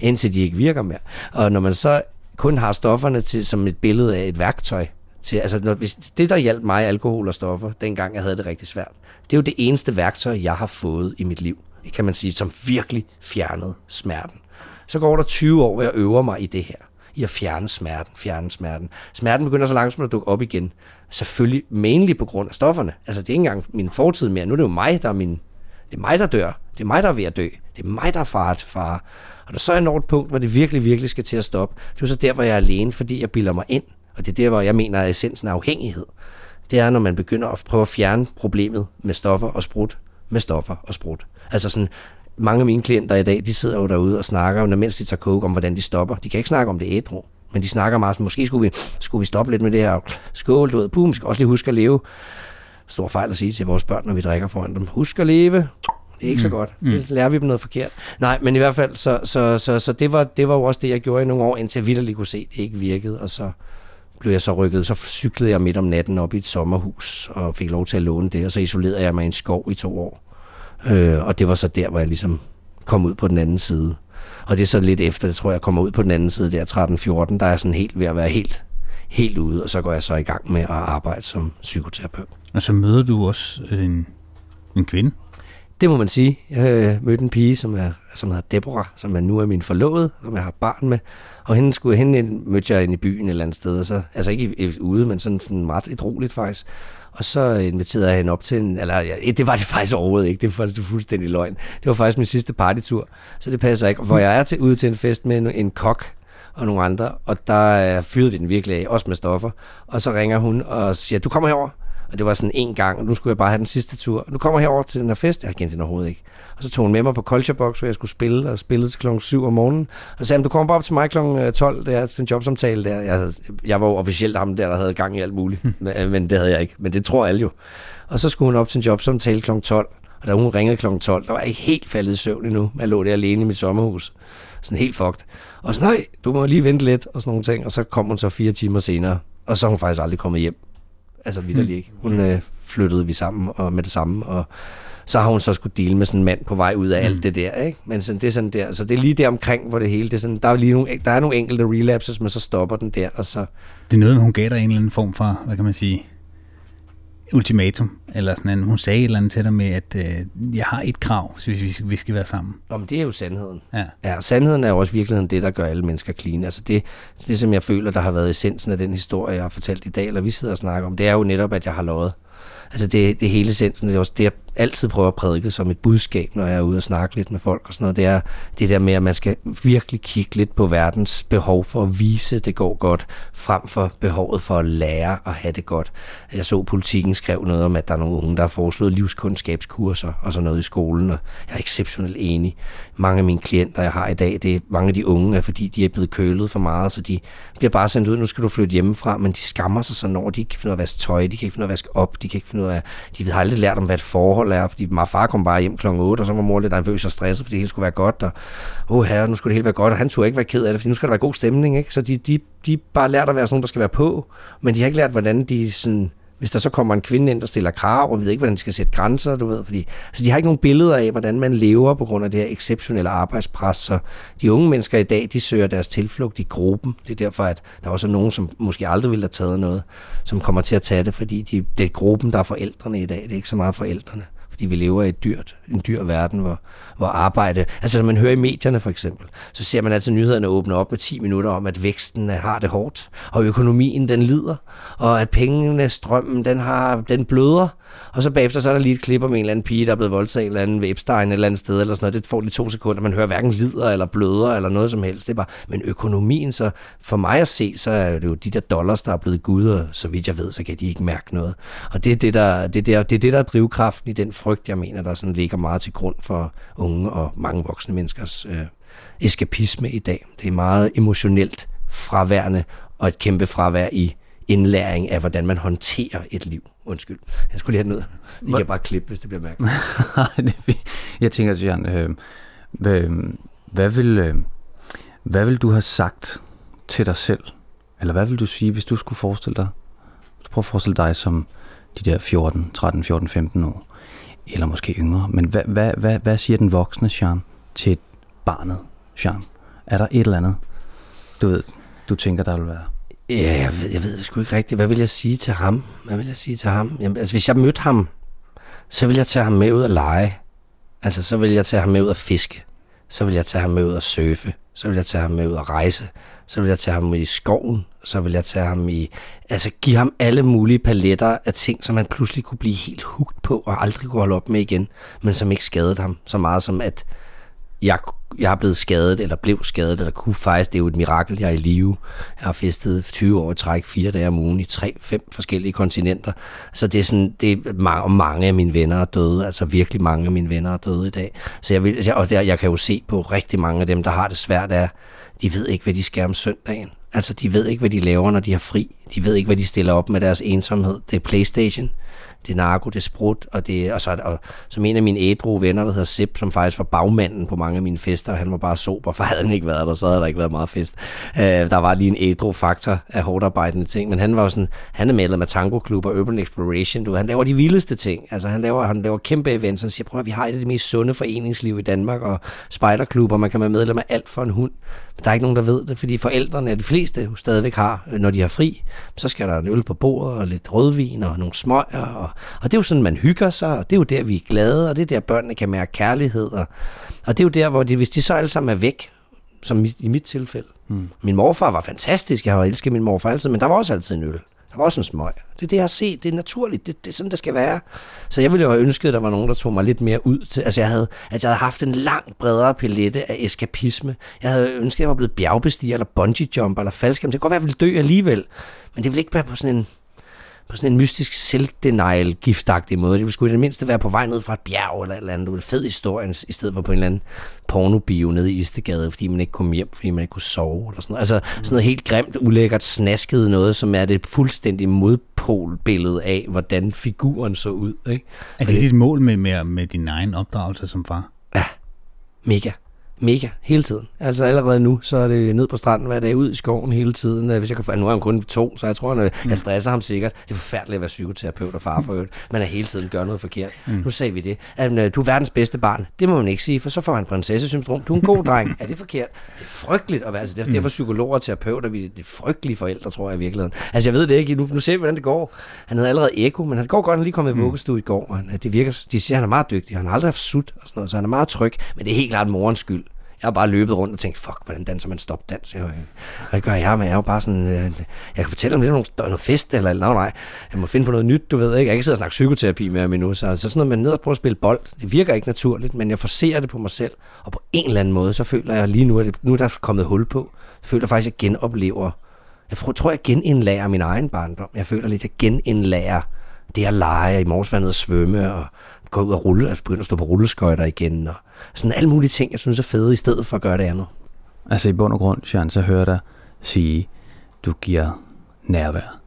indtil de ikke virker mere. Og når man så kun har stofferne til, som et billede af et værktøj, til, altså når, hvis, det der hjalp mig, alkohol og stoffer, dengang jeg havde det rigtig svært, det er jo det eneste værktøj, jeg har fået i mit liv, kan man sige, som virkelig fjernede smerten. Så går der 20 år, hvor jeg øver mig i det her, i at fjerne smerten, fjerne smerten. Smerten begynder så langsomt at dukke op igen. Selvfølgelig mainly på grund af stofferne. Altså det er ikke engang min fortid mere. Nu er det jo mig, der er min det er mig, der dør. Det er mig, der er ved at dø. Det er mig, der er far til far. Og der så er et punkt, hvor det virkelig, virkelig skal til at stoppe. Det er så der, hvor jeg er alene, fordi jeg bilder mig ind. Og det er der, hvor jeg mener, at essensen af afhængighed. Det er, når man begynder at prøve at fjerne problemet med stoffer og sprut. Med stoffer og sprut. Altså sådan, mange af mine klienter i dag, de sidder jo derude og snakker, når mens de tager coke, om hvordan de stopper. De kan ikke snakke om det ædru. Men de snakker meget som, måske skulle vi, skulle vi stoppe lidt med det her. Skål, du ved, boom, skal også lige huske at leve stor fejl at sige til vores børn, når vi drikker foran dem. Husk at leve. Det er ikke mm. så godt. Det lærer vi dem noget forkert. Nej, men i hvert fald, så, så, så, så det, var, det var jo også det, jeg gjorde i nogle år, indtil jeg vidderligt kunne se, at det ikke virkede. Og så blev jeg så rykket. Så cyklede jeg midt om natten op i et sommerhus, og fik lov til at låne det. Og så isolerede jeg mig i en skov i to år. Øh, og det var så der, hvor jeg ligesom kom ud på den anden side. Og det er så lidt efter, det tror jeg, jeg kommer ud på den anden side der 13-14, der er jeg sådan helt ved at være helt, helt ude, og så går jeg så i gang med at arbejde som psykoterapeut. Og så møder du også en, en kvinde. Det må man sige. Jeg øh, mødte en pige, som, er, som hedder Deborah, som er nu er min forlovede, som jeg har barn med. Og hende, skulle, hende mødte jeg inde i byen et eller andet sted. Og så, altså ikke i, ude, men sådan, sådan ret et roligt faktisk. Og så øh, inviterede jeg hende op til en, eller ja, det var det faktisk overhovedet ikke, det var faktisk fuldstændig løgn. Det var faktisk min sidste partytur, så det passer ikke. Hvor jeg er til, ude til en fest med en, en kok, og nogle andre, og der øh, fyrede vi den virkelig af, også med stoffer. Og så ringer hun og siger, du kommer herover. Og det var sådan en gang, og nu skulle jeg bare have den sidste tur. Nu kommer jeg herover til den her fest. Jeg kendte hende overhovedet ikke. Og så tog hun med mig på Culture Box, hvor jeg skulle spille, og spillede til klokken 7 om morgenen. Og sagde, du kommer bare op til mig klokken 12, der til en jobsamtale der. Jeg, havde, jeg var jo officielt ham der, der havde gang i alt muligt. men, men det havde jeg ikke. Men det tror alle jo. Og så skulle hun op til en jobsamtale klokken 12. Og da hun ringede kl. 12, der var jeg ikke helt faldet i søvn endnu. Jeg lå der alene i mit sommerhus. Sådan helt fucked. Og så, nej, du må lige vente lidt, og sådan nogle ting. Og så kom hun så fire timer senere, og så er hun faktisk aldrig kommet hjem. Altså vidderligt ikke. Hun øh, flyttede vi sammen og med det samme, og så har hun så skulle dele med sådan en mand på vej ud af mm. alt det der, ikke? Men sådan, det er sådan der, så det er lige der omkring, hvor det hele, det er sådan, der er, lige nogle, der er nogle enkelte relapses, men så stopper den der, og så... Det er noget, hun gav dig en eller anden form for, hvad kan man sige, ultimatum, eller sådan en, hun sagde et eller andet til dig med, at øh, jeg har et krav, hvis vi, vi skal være sammen. Om det er jo sandheden. Ja. ja. sandheden er jo også virkeligheden det, der gør alle mennesker clean. Altså det, det, som jeg føler, der har været essensen af den historie, jeg har fortalt i dag, eller vi sidder og snakker om, det er jo netop, at jeg har lovet. Altså det, det hele essensen, det er også det, altid prøver at prædike som et budskab, når jeg er ude og snakke lidt med folk og sådan noget. Det er det der med, at man skal virkelig kigge lidt på verdens behov for at vise, at det går godt, frem for behovet for at lære at have det godt. Jeg så politikken skrev noget om, at der er nogle unge, der har foreslået livskundskabskurser og sådan noget i skolen, og jeg er exceptionelt enig. Mange af mine klienter, jeg har i dag, det er mange af de unge, er, fordi de er blevet kølet for meget, så de bliver bare sendt ud, nu skal du flytte hjemmefra, men de skammer sig sådan over, de kan finde ud af at vaske tøj, de kan ikke finde ud af at vaske op, de kan ikke finde ud af, de har aldrig lært om, hvad et forhold er, fordi min far kom bare hjem kl. 8, og så var mor lidt nervøs og stresset, fordi det hele skulle være godt, og oh herre, nu skulle det hele være godt, og han turde ikke være ked af det, fordi nu skal der være god stemning, ikke? Så de, de, de bare lært at være sådan nogen, der skal være på, men de har ikke lært, hvordan de sådan, hvis der så kommer en kvinde ind, der stiller krav, og ved ikke, hvordan de skal sætte grænser, du ved, fordi altså, de har ikke nogen billeder af, hvordan man lever på grund af det her exceptionelle arbejdspres, så de unge mennesker i dag, de søger deres tilflugt i gruppen. Det er derfor, at der også er nogen, som måske aldrig ville have taget noget, som kommer til at tage det, fordi de, det er gruppen, der er forældrene i dag, det er ikke så meget forældrene fordi vi lever i et dyrt, en dyr verden, hvor, hvor arbejde... Altså, når man hører i medierne for eksempel, så ser man altså nyhederne åbne op med 10 minutter om, at væksten har det hårdt, og økonomien den lider, og at pengene, strømmen, den, har, den bløder, og så bagefter så er der lige et klip om en eller anden pige, der er blevet voldtaget en eller anden Webstein et eller andet sted, eller sådan noget. Det får lige to sekunder. Man hører hverken lider eller bløder eller noget som helst. Det er bare, men økonomien, så for mig at se, så er det jo de der dollars, der er blevet guder, så vidt jeg ved, så kan de ikke mærke noget. Og det er det, der, det, der, det, er det, der er drivkraften i den frygt, jeg mener, der sådan ligger meget til grund for unge og mange voksne menneskers øh, eskapisme i dag. Det er meget emotionelt fraværende og et kæmpe fravær i indlæring af, hvordan man håndterer et liv. Undskyld, jeg skulle lige have noget. I kan bare klippe, hvis det bliver mærkeligt. jeg tænker, Jan, øh, hvad, hvad, vil, øh, hvad vil du have sagt til dig selv? Eller hvad vil du sige, hvis du skulle forestille dig? Prøv at forestille dig som de der 14, 13, 14, 15 år. Eller måske yngre. Men hvad, hvad, hvad, hvad siger den voksne Jean til barnet Jean? Er der et eller andet, du ved, du tænker, der vil være? Ja, jeg ved, jeg ved det sgu ikke rigtigt. Hvad vil jeg sige til ham? Hvad vil jeg sige til ham? Jamen, altså, hvis jeg mødte ham, så vil jeg tage ham med ud at lege. Altså, så vil jeg tage ham med ud at fiske. Så vil jeg tage ham med ud at surfe. Så vil jeg tage ham med ud at rejse. Så vil jeg tage ham i skoven. Så vil jeg tage ham i... Altså, give ham alle mulige paletter af ting, som han pludselig kunne blive helt hugt på og aldrig kunne holde op med igen. Men som ikke skadede ham så meget som at jeg, jeg er blevet skadet, eller blev skadet, eller kunne faktisk, det er jo et mirakel, jeg er i live. Jeg har festet 20 år i træk, fire dage om ugen, i tre, fem forskellige kontinenter. Så det er sådan, det er mange, og mange af mine venner er døde, altså virkelig mange af mine venner er døde i dag. Så jeg, vil, altså, og der, jeg kan jo se på rigtig mange af dem, der har det svært, er, de ved ikke, hvad de skal om søndagen. Altså, de ved ikke, hvad de laver, når de har fri. De ved ikke, hvad de stiller op med deres ensomhed. Det er Playstation det er narko, det er sprut, og, det, og, så, og som en af mine ædru venner, der hedder Sip, som faktisk var bagmanden på mange af mine fester, han var bare sober, for havde han ikke været der, så havde der ikke været meget fest. Øh, der var lige en ædru faktor af hårdt arbejdende ting, men han var jo sådan, han er medlem af Tango Club og Urban Exploration, du, han laver de vildeste ting, altså han laver, han laver kæmpe events, han siger, prøv at vi har et af de mest sunde foreningsliv i Danmark, og spejderklubber, man kan være medlem af alt for en hund, der er ikke nogen, der ved det, fordi forældrene, de fleste jo stadigvæk har, når de har fri, så skal der en øl på bordet, og lidt rødvin, og nogle smøger, og og det er jo sådan, man hygger sig, og det er jo der, vi er glade, og det er der, børnene kan mærke kærlighed. Og, og det er jo der, hvor de, hvis de så alle sammen er væk, som i, i mit tilfælde. Mm. Min morfar var fantastisk, jeg har elsket min morfar altid, men der var også altid en øl. Der var også en smøg. Det er det, jeg har set. Det er naturligt. Det, det er sådan, det skal være. Så jeg ville jo have ønsket, at der var nogen, der tog mig lidt mere ud til. Altså, jeg havde, at jeg havde haft en langt bredere palette af eskapisme. Jeg havde ønsket, at jeg var blevet bjergbestiger, eller bungee jump, eller faldskærm. Det kunne godt være, at jeg ville dø alligevel. Men det ville ikke være på sådan en på sådan en mystisk self-denial giftagtig måde. Det skulle i det mindste være på vej ned fra et bjerg eller et eller andet. Det var en fed historie, i stedet for på en eller anden pornobio nede i Istegade, fordi man ikke kom hjem, fordi man ikke kunne sove. Eller sådan noget. Altså sådan noget helt grimt, ulækkert, snasket noget, som er det fuldstændig modpolbillede af, hvordan figuren så ud. Ikke? Er det dit mål med, med, med din egen opdragelse som far? Ja, mega mega hele tiden. Altså allerede nu, så er det ned på stranden hver dag, ud i skoven hele tiden. Hvis jeg kan få, nu er han kun to, så jeg tror, at jeg stresser ham sikkert. Det er forfærdeligt at være psykoterapeut og far for øvrigt. Man er hele tiden gør noget forkert. Mm. Nu sagde vi det. At, øh, du er verdens bedste barn. Det må man ikke sige, for så får han prinsessesyndrom. Du er en god dreng. Er det forkert? Det er frygteligt at være. Altså, derfor, mm. psykologer og terapeuter, vi er frygtelige forældre, tror jeg i virkeligheden. Altså jeg ved det ikke. Nu, nu ser vi, hvordan det går. Han havde allerede eko, men han går godt, han lige kommet i mm. vuggestue i går. Og han, det virker, de siger, at han er meget dygtig. Han har aldrig haft sut og sådan noget, så han er meget tryg. Men det er helt klart morens skyld. Jeg har bare løbet rundt og tænkt, fuck, hvordan danser man stopdans? Jeg, hvad gør jeg? Men jeg er jo bare sådan, øh, jeg kan fortælle om det er noget, noget fest, eller nej, nej, jeg må finde på noget nyt, du ved ikke. Jeg kan ikke sidde og snakke psykoterapi med ham endnu, så, så sådan noget med ned og prøve at spille bold, det virker ikke naturligt, men jeg forser det på mig selv, og på en eller anden måde, så føler jeg lige nu, at det, nu er der kommet hul på. Jeg føler faktisk, at jeg genoplever, jeg tror, jeg genindlærer min egen barndom. Jeg føler lidt, at jeg genindlærer det at lege i morgesvandet og svømme, og gå ud og rulle, altså begynde at stå på rulleskøjter igen, og sådan alle mulige ting, jeg synes er fede, i stedet for at gøre det andet. Altså i bund og grund, Jean, så hører dig sige, du giver nærvær,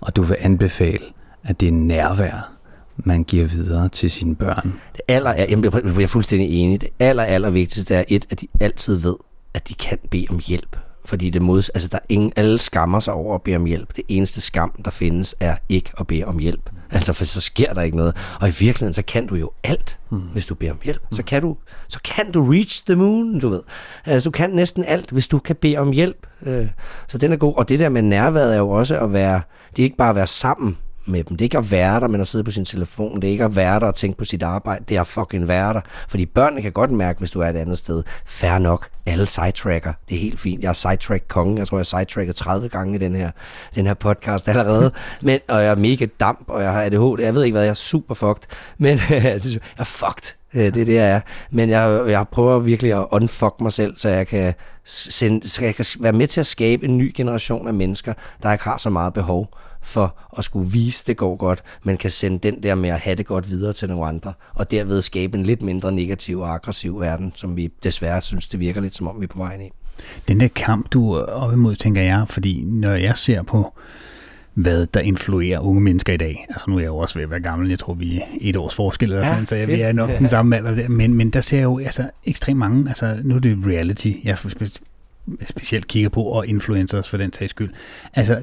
og du vil anbefale, at det er nærvær, man giver videre til sine børn. Det aller, jeg, jeg er fuldstændig enig. Det aller, aller vigtigste er et, at de altid ved, at de kan bede om hjælp. Fordi det mod, altså der er ingen, alle skammer sig over at bede om hjælp. Det eneste skam, der findes, er ikke at bede om hjælp. Altså, for så sker der ikke noget. Og i virkeligheden, så kan du jo alt, mm. hvis du beder om hjælp. Så kan, du, så kan du reach the moon, du ved. Altså, du kan næsten alt, hvis du kan bede om hjælp. Øh, så den er god. Og det der med nærværet er jo også at være, det er ikke bare at være sammen med dem. Det er ikke at være der, men at sidde på sin telefon. Det er ikke at være der og tænke på sit arbejde. Det er at fucking være der. Fordi børnene kan godt mærke, hvis du er et andet sted. Fær nok. Alle sidetracker. Det er helt fint. Jeg er sidetrack kongen. Jeg tror, jeg har sidetracket 30 gange i den her, den her podcast allerede. men, og jeg er mega damp, og jeg har ADHD. Jeg ved ikke hvad, jeg er super fucked. Men jeg er fucked. Det er det, jeg er. Men jeg, jeg prøver virkelig at unfuck mig selv, så jeg kan, sende, så jeg kan være med til at skabe en ny generation af mennesker, der ikke har så meget behov for at skulle vise, det går godt, men kan sende den der med at have det godt videre til nogle andre, og derved skabe en lidt mindre negativ og aggressiv verden, som vi desværre synes, det virker lidt som om, vi er på vej ind i. Den der kamp, du er op imod, tænker jeg, fordi når jeg ser på, hvad der influerer unge mennesker i dag. Altså nu er jeg jo også ved at være gammel, jeg tror vi er et års forskel, eller ja, sådan, så jeg, vi er nok den samme alder der. Men, men der ser jeg jo altså, ekstremt mange, altså nu er det reality, jeg specielt kigger på, og influencers for den sags skyld. Altså,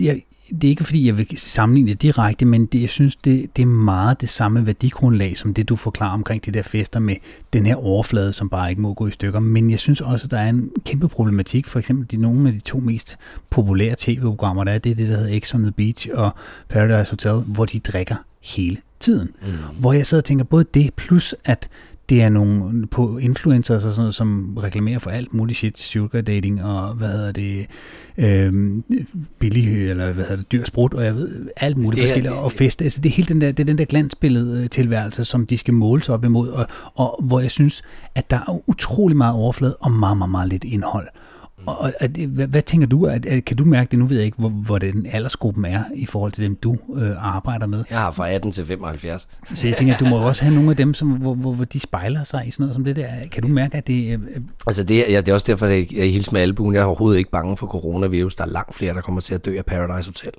jeg, det er ikke fordi, jeg vil sammenligne det direkte, men det, jeg synes, det, det er meget det samme værdigrundlag, som det du forklarer omkring de der fester med den her overflade, som bare ikke må gå i stykker. Men jeg synes også, at der er en kæmpe problematik. For eksempel de, nogle af de to mest populære tv-programmer, der er det, det der hedder X on the Beach og Paradise Hotel, hvor de drikker hele tiden. Mm. Hvor jeg sidder og tænker, både det, plus at det er nogle på influencers og sådan noget, som reklamerer for alt muligt shit, sugar dating og hvad hedder det, øhm, billig, eller hvad hedder det, dyr sprut, og jeg ved, alt muligt det forskelligt, og fest. Altså, det er helt den der, det er den der glansbillede tilværelse, som de skal måles op imod, og, og hvor jeg synes, at der er utrolig meget overflade og meget, meget, meget lidt indhold. Og, og hvad, hvad tænker du? At, at, kan du mærke det? Nu ved jeg ikke, hvor, hvor den aldersgruppen er i forhold til dem, du øh, arbejder med. Jeg har fra 18 til 75. Så jeg tænker, at du må også have nogle af dem, som, hvor, hvor, hvor de spejler sig i sådan noget som det der. Kan du mærke, at det... Øh, altså det, ja, det er også derfor, at jeg hilser med albuen. Jeg er overhovedet ikke bange for coronavirus. Der er langt flere, der kommer til at dø af Paradise Hotel.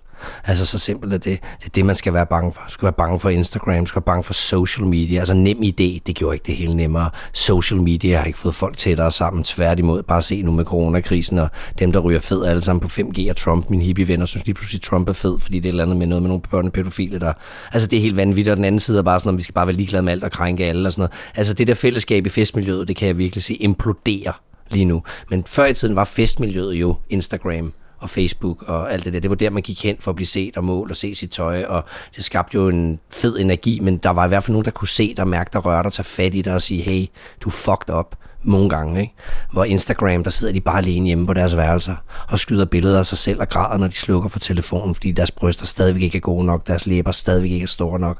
Altså så simpelt er det. Det er det, man skal være bange for. Du skal være bange for Instagram, du skal være bange for social media. Altså nem idé, det gjorde ikke det hele nemmere. Social media har ikke fået folk tættere sammen. Tværtimod, bare se nu med coronakrisen og dem, der ryger fed alle sammen på 5G og Trump. Mine hippie venner synes lige pludselig, Trump er fed, fordi det er et eller andet med noget med nogle børnepædofile der. Altså det er helt vanvittigt, og den anden side er bare sådan, at vi skal bare være ligeglade med alt og krænke alle og sådan noget. Altså det der fællesskab i festmiljøet, det kan jeg virkelig se implodere lige nu. Men før i tiden var festmiljøet jo Instagram og Facebook og alt det der. Det var der, man gik hen for at blive set og målt og se sit tøj, og det skabte jo en fed energi, men der var i hvert fald nogen, der kunne se dig, mærke dig, røre dig, tage fat i dig og sige, hey, du er fucked up nogle gange, ikke? hvor Instagram, der sidder de bare alene hjemme på deres værelser og skyder billeder af sig selv og græder, når de slukker for telefonen, fordi deres bryster stadigvæk ikke er gode nok, deres læber stadigvæk ikke er store nok,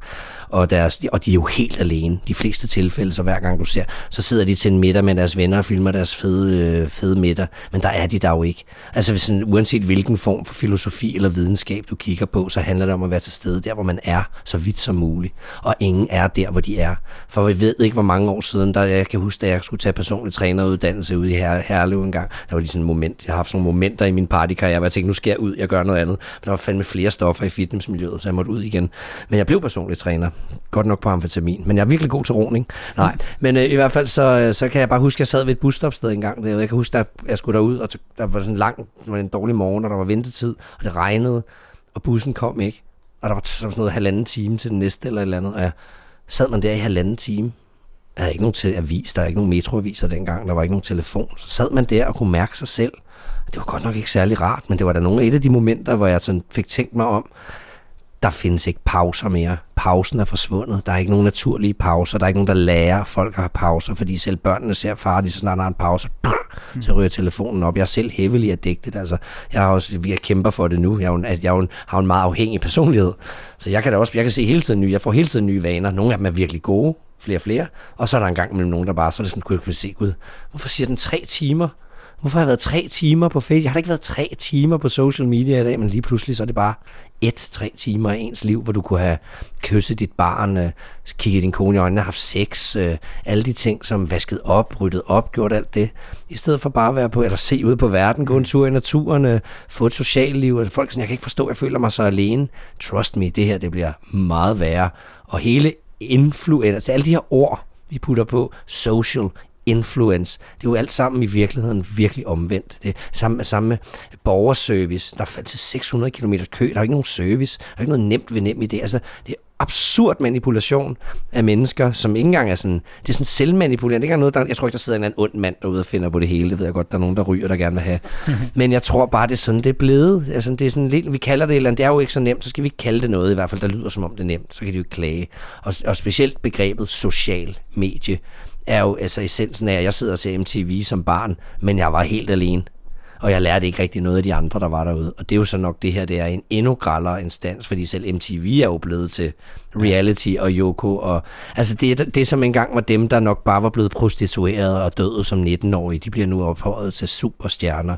og, deres, og de er jo helt alene. De fleste tilfælde, så hver gang du ser, så sidder de til en middag med deres venner og filmer deres fede, øh, fede middag, men der er de der jo ikke. Altså hvis en, uanset hvilken form for filosofi eller videnskab du kigger på, så handler det om at være til stede der, hvor man er, så vidt som muligt. Og ingen er der, hvor de er. For vi ved ikke, hvor mange år siden, der jeg kan huske, at jeg skulle tage personlig træneruddannelse ude i Her Herlev en gang. Der var lige sådan en moment, jeg har haft sådan nogle momenter i min partykarriere, hvor jeg tænkte, nu skal jeg ud, jeg gør noget andet. Men der var fandme flere stoffer i fitnessmiljøet, så jeg måtte ud igen. Men jeg blev personlig træner. Godt nok på amfetamin. Men jeg er virkelig god til roning. Nej, men øh, i hvert fald så, øh, så kan jeg bare huske, at jeg sad ved et busstopsted en gang. Jeg kan huske, at jeg skulle derud, og der var sådan lang, det var en dårlig morgen, og der var ventetid, og det regnede, og bussen kom ikke. Og der var sådan noget halvanden time til den næste eller et eller andet, og jeg sad man der i halvanden time. Jeg havde ikke nogen til avis, der var ikke nogen metroaviser dengang, der var ikke nogen telefon. Så sad man der og kunne mærke sig selv. Det var godt nok ikke særlig rart, men det var da nogle af et af de momenter, hvor jeg sådan fik tænkt mig om, der findes ikke pauser mere. Pausen er forsvundet. Der er ikke nogen naturlige pauser. Der er ikke nogen, der lærer folk at have pauser, fordi selv børnene ser far, lige så snart der er en pause, så ryger telefonen op. Jeg er selv heavily addicted. Altså, jeg har også, jeg kæmper for det nu. Jeg, er jo, jeg er jo, har en meget afhængig personlighed. Så jeg kan da også, jeg kan se hele tiden nye, jeg får hele tiden nye vaner. Nogle af dem er virkelig gode, flere og flere. Og så er der en gang mellem nogen, der bare, så er det sådan, kunne jeg se, gud, hvorfor siger den tre timer? Hvorfor har jeg været tre timer på Facebook? Jeg har da ikke været tre timer på social media i dag, men lige pludselig så er det bare et, tre timer af ens liv, hvor du kunne have kysset dit barn, øh, kigget din kone i øjnene, haft sex, øh, alle de ting, som vasket op, ryddet op, gjort alt det. I stedet for bare at være på, eller se ud på verden, gå en tur i naturen, øh, få et socialt liv. Altså, folk sådan, jeg kan ikke forstå, jeg føler mig så alene. Trust me, det her det bliver meget værre. Og hele influencer, altså alle de her ord, vi putter på, social, influence. Det er jo alt sammen i virkeligheden virkelig omvendt. Det er samme, samme med borgerservice. Der er til 600 km kø. Der er ikke nogen service. Der er ikke noget nemt ved nem idé. Altså, det er absurd manipulation af mennesker, som ikke engang er sådan, det er sådan selvmanipulerende. Det er noget, der, jeg tror ikke, der sidder en anden ond mand derude og finder på det hele. Det ved jeg godt, der er nogen, der ryger, der gerne vil have. Men jeg tror bare, det er sådan, det er blevet. Altså, det er sådan lidt, vi kalder det, eller det er jo ikke så nemt, så skal vi ikke kalde det noget, i hvert fald, der lyder som om det er nemt. Så kan de jo ikke klage. Og, og specielt begrebet social medie er jo altså essensen af, at jeg sidder og ser MTV som barn, men jeg var helt alene. Og jeg lærte ikke rigtig noget af de andre, der var derude. Og det er jo så nok det her, det er en endnu grallere instans, fordi selv MTV er jo blevet til reality og Yoko. Og, altså det, det som engang var dem, der nok bare var blevet prostitueret og døde som 19-årige, de bliver nu ophøjet til superstjerner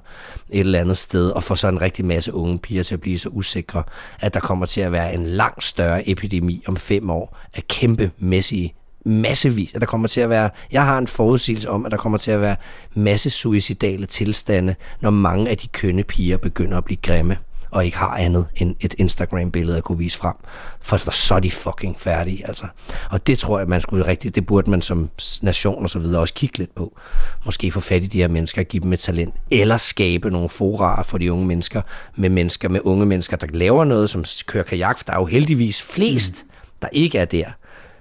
et eller andet sted, og får så en rigtig masse unge piger til at blive så usikre, at der kommer til at være en langt større epidemi om fem år af kæmpemæssige massevis, at der kommer til at være, jeg har en forudsigelse om, at der kommer til at være masse suicidale tilstande, når mange af de kønne piger begynder at blive grimme og ikke har andet end et Instagram-billede at kunne vise frem. For så er de fucking færdige, altså. Og det tror jeg, man skulle rigtigt, det burde man som nation og så videre også kigge lidt på. Måske få fat i de her mennesker og give dem et talent. Eller skabe nogle forarer for de unge mennesker, med mennesker, med unge mennesker, der laver noget, som kører kajak, for der er jo heldigvis flest, mm. der ikke er der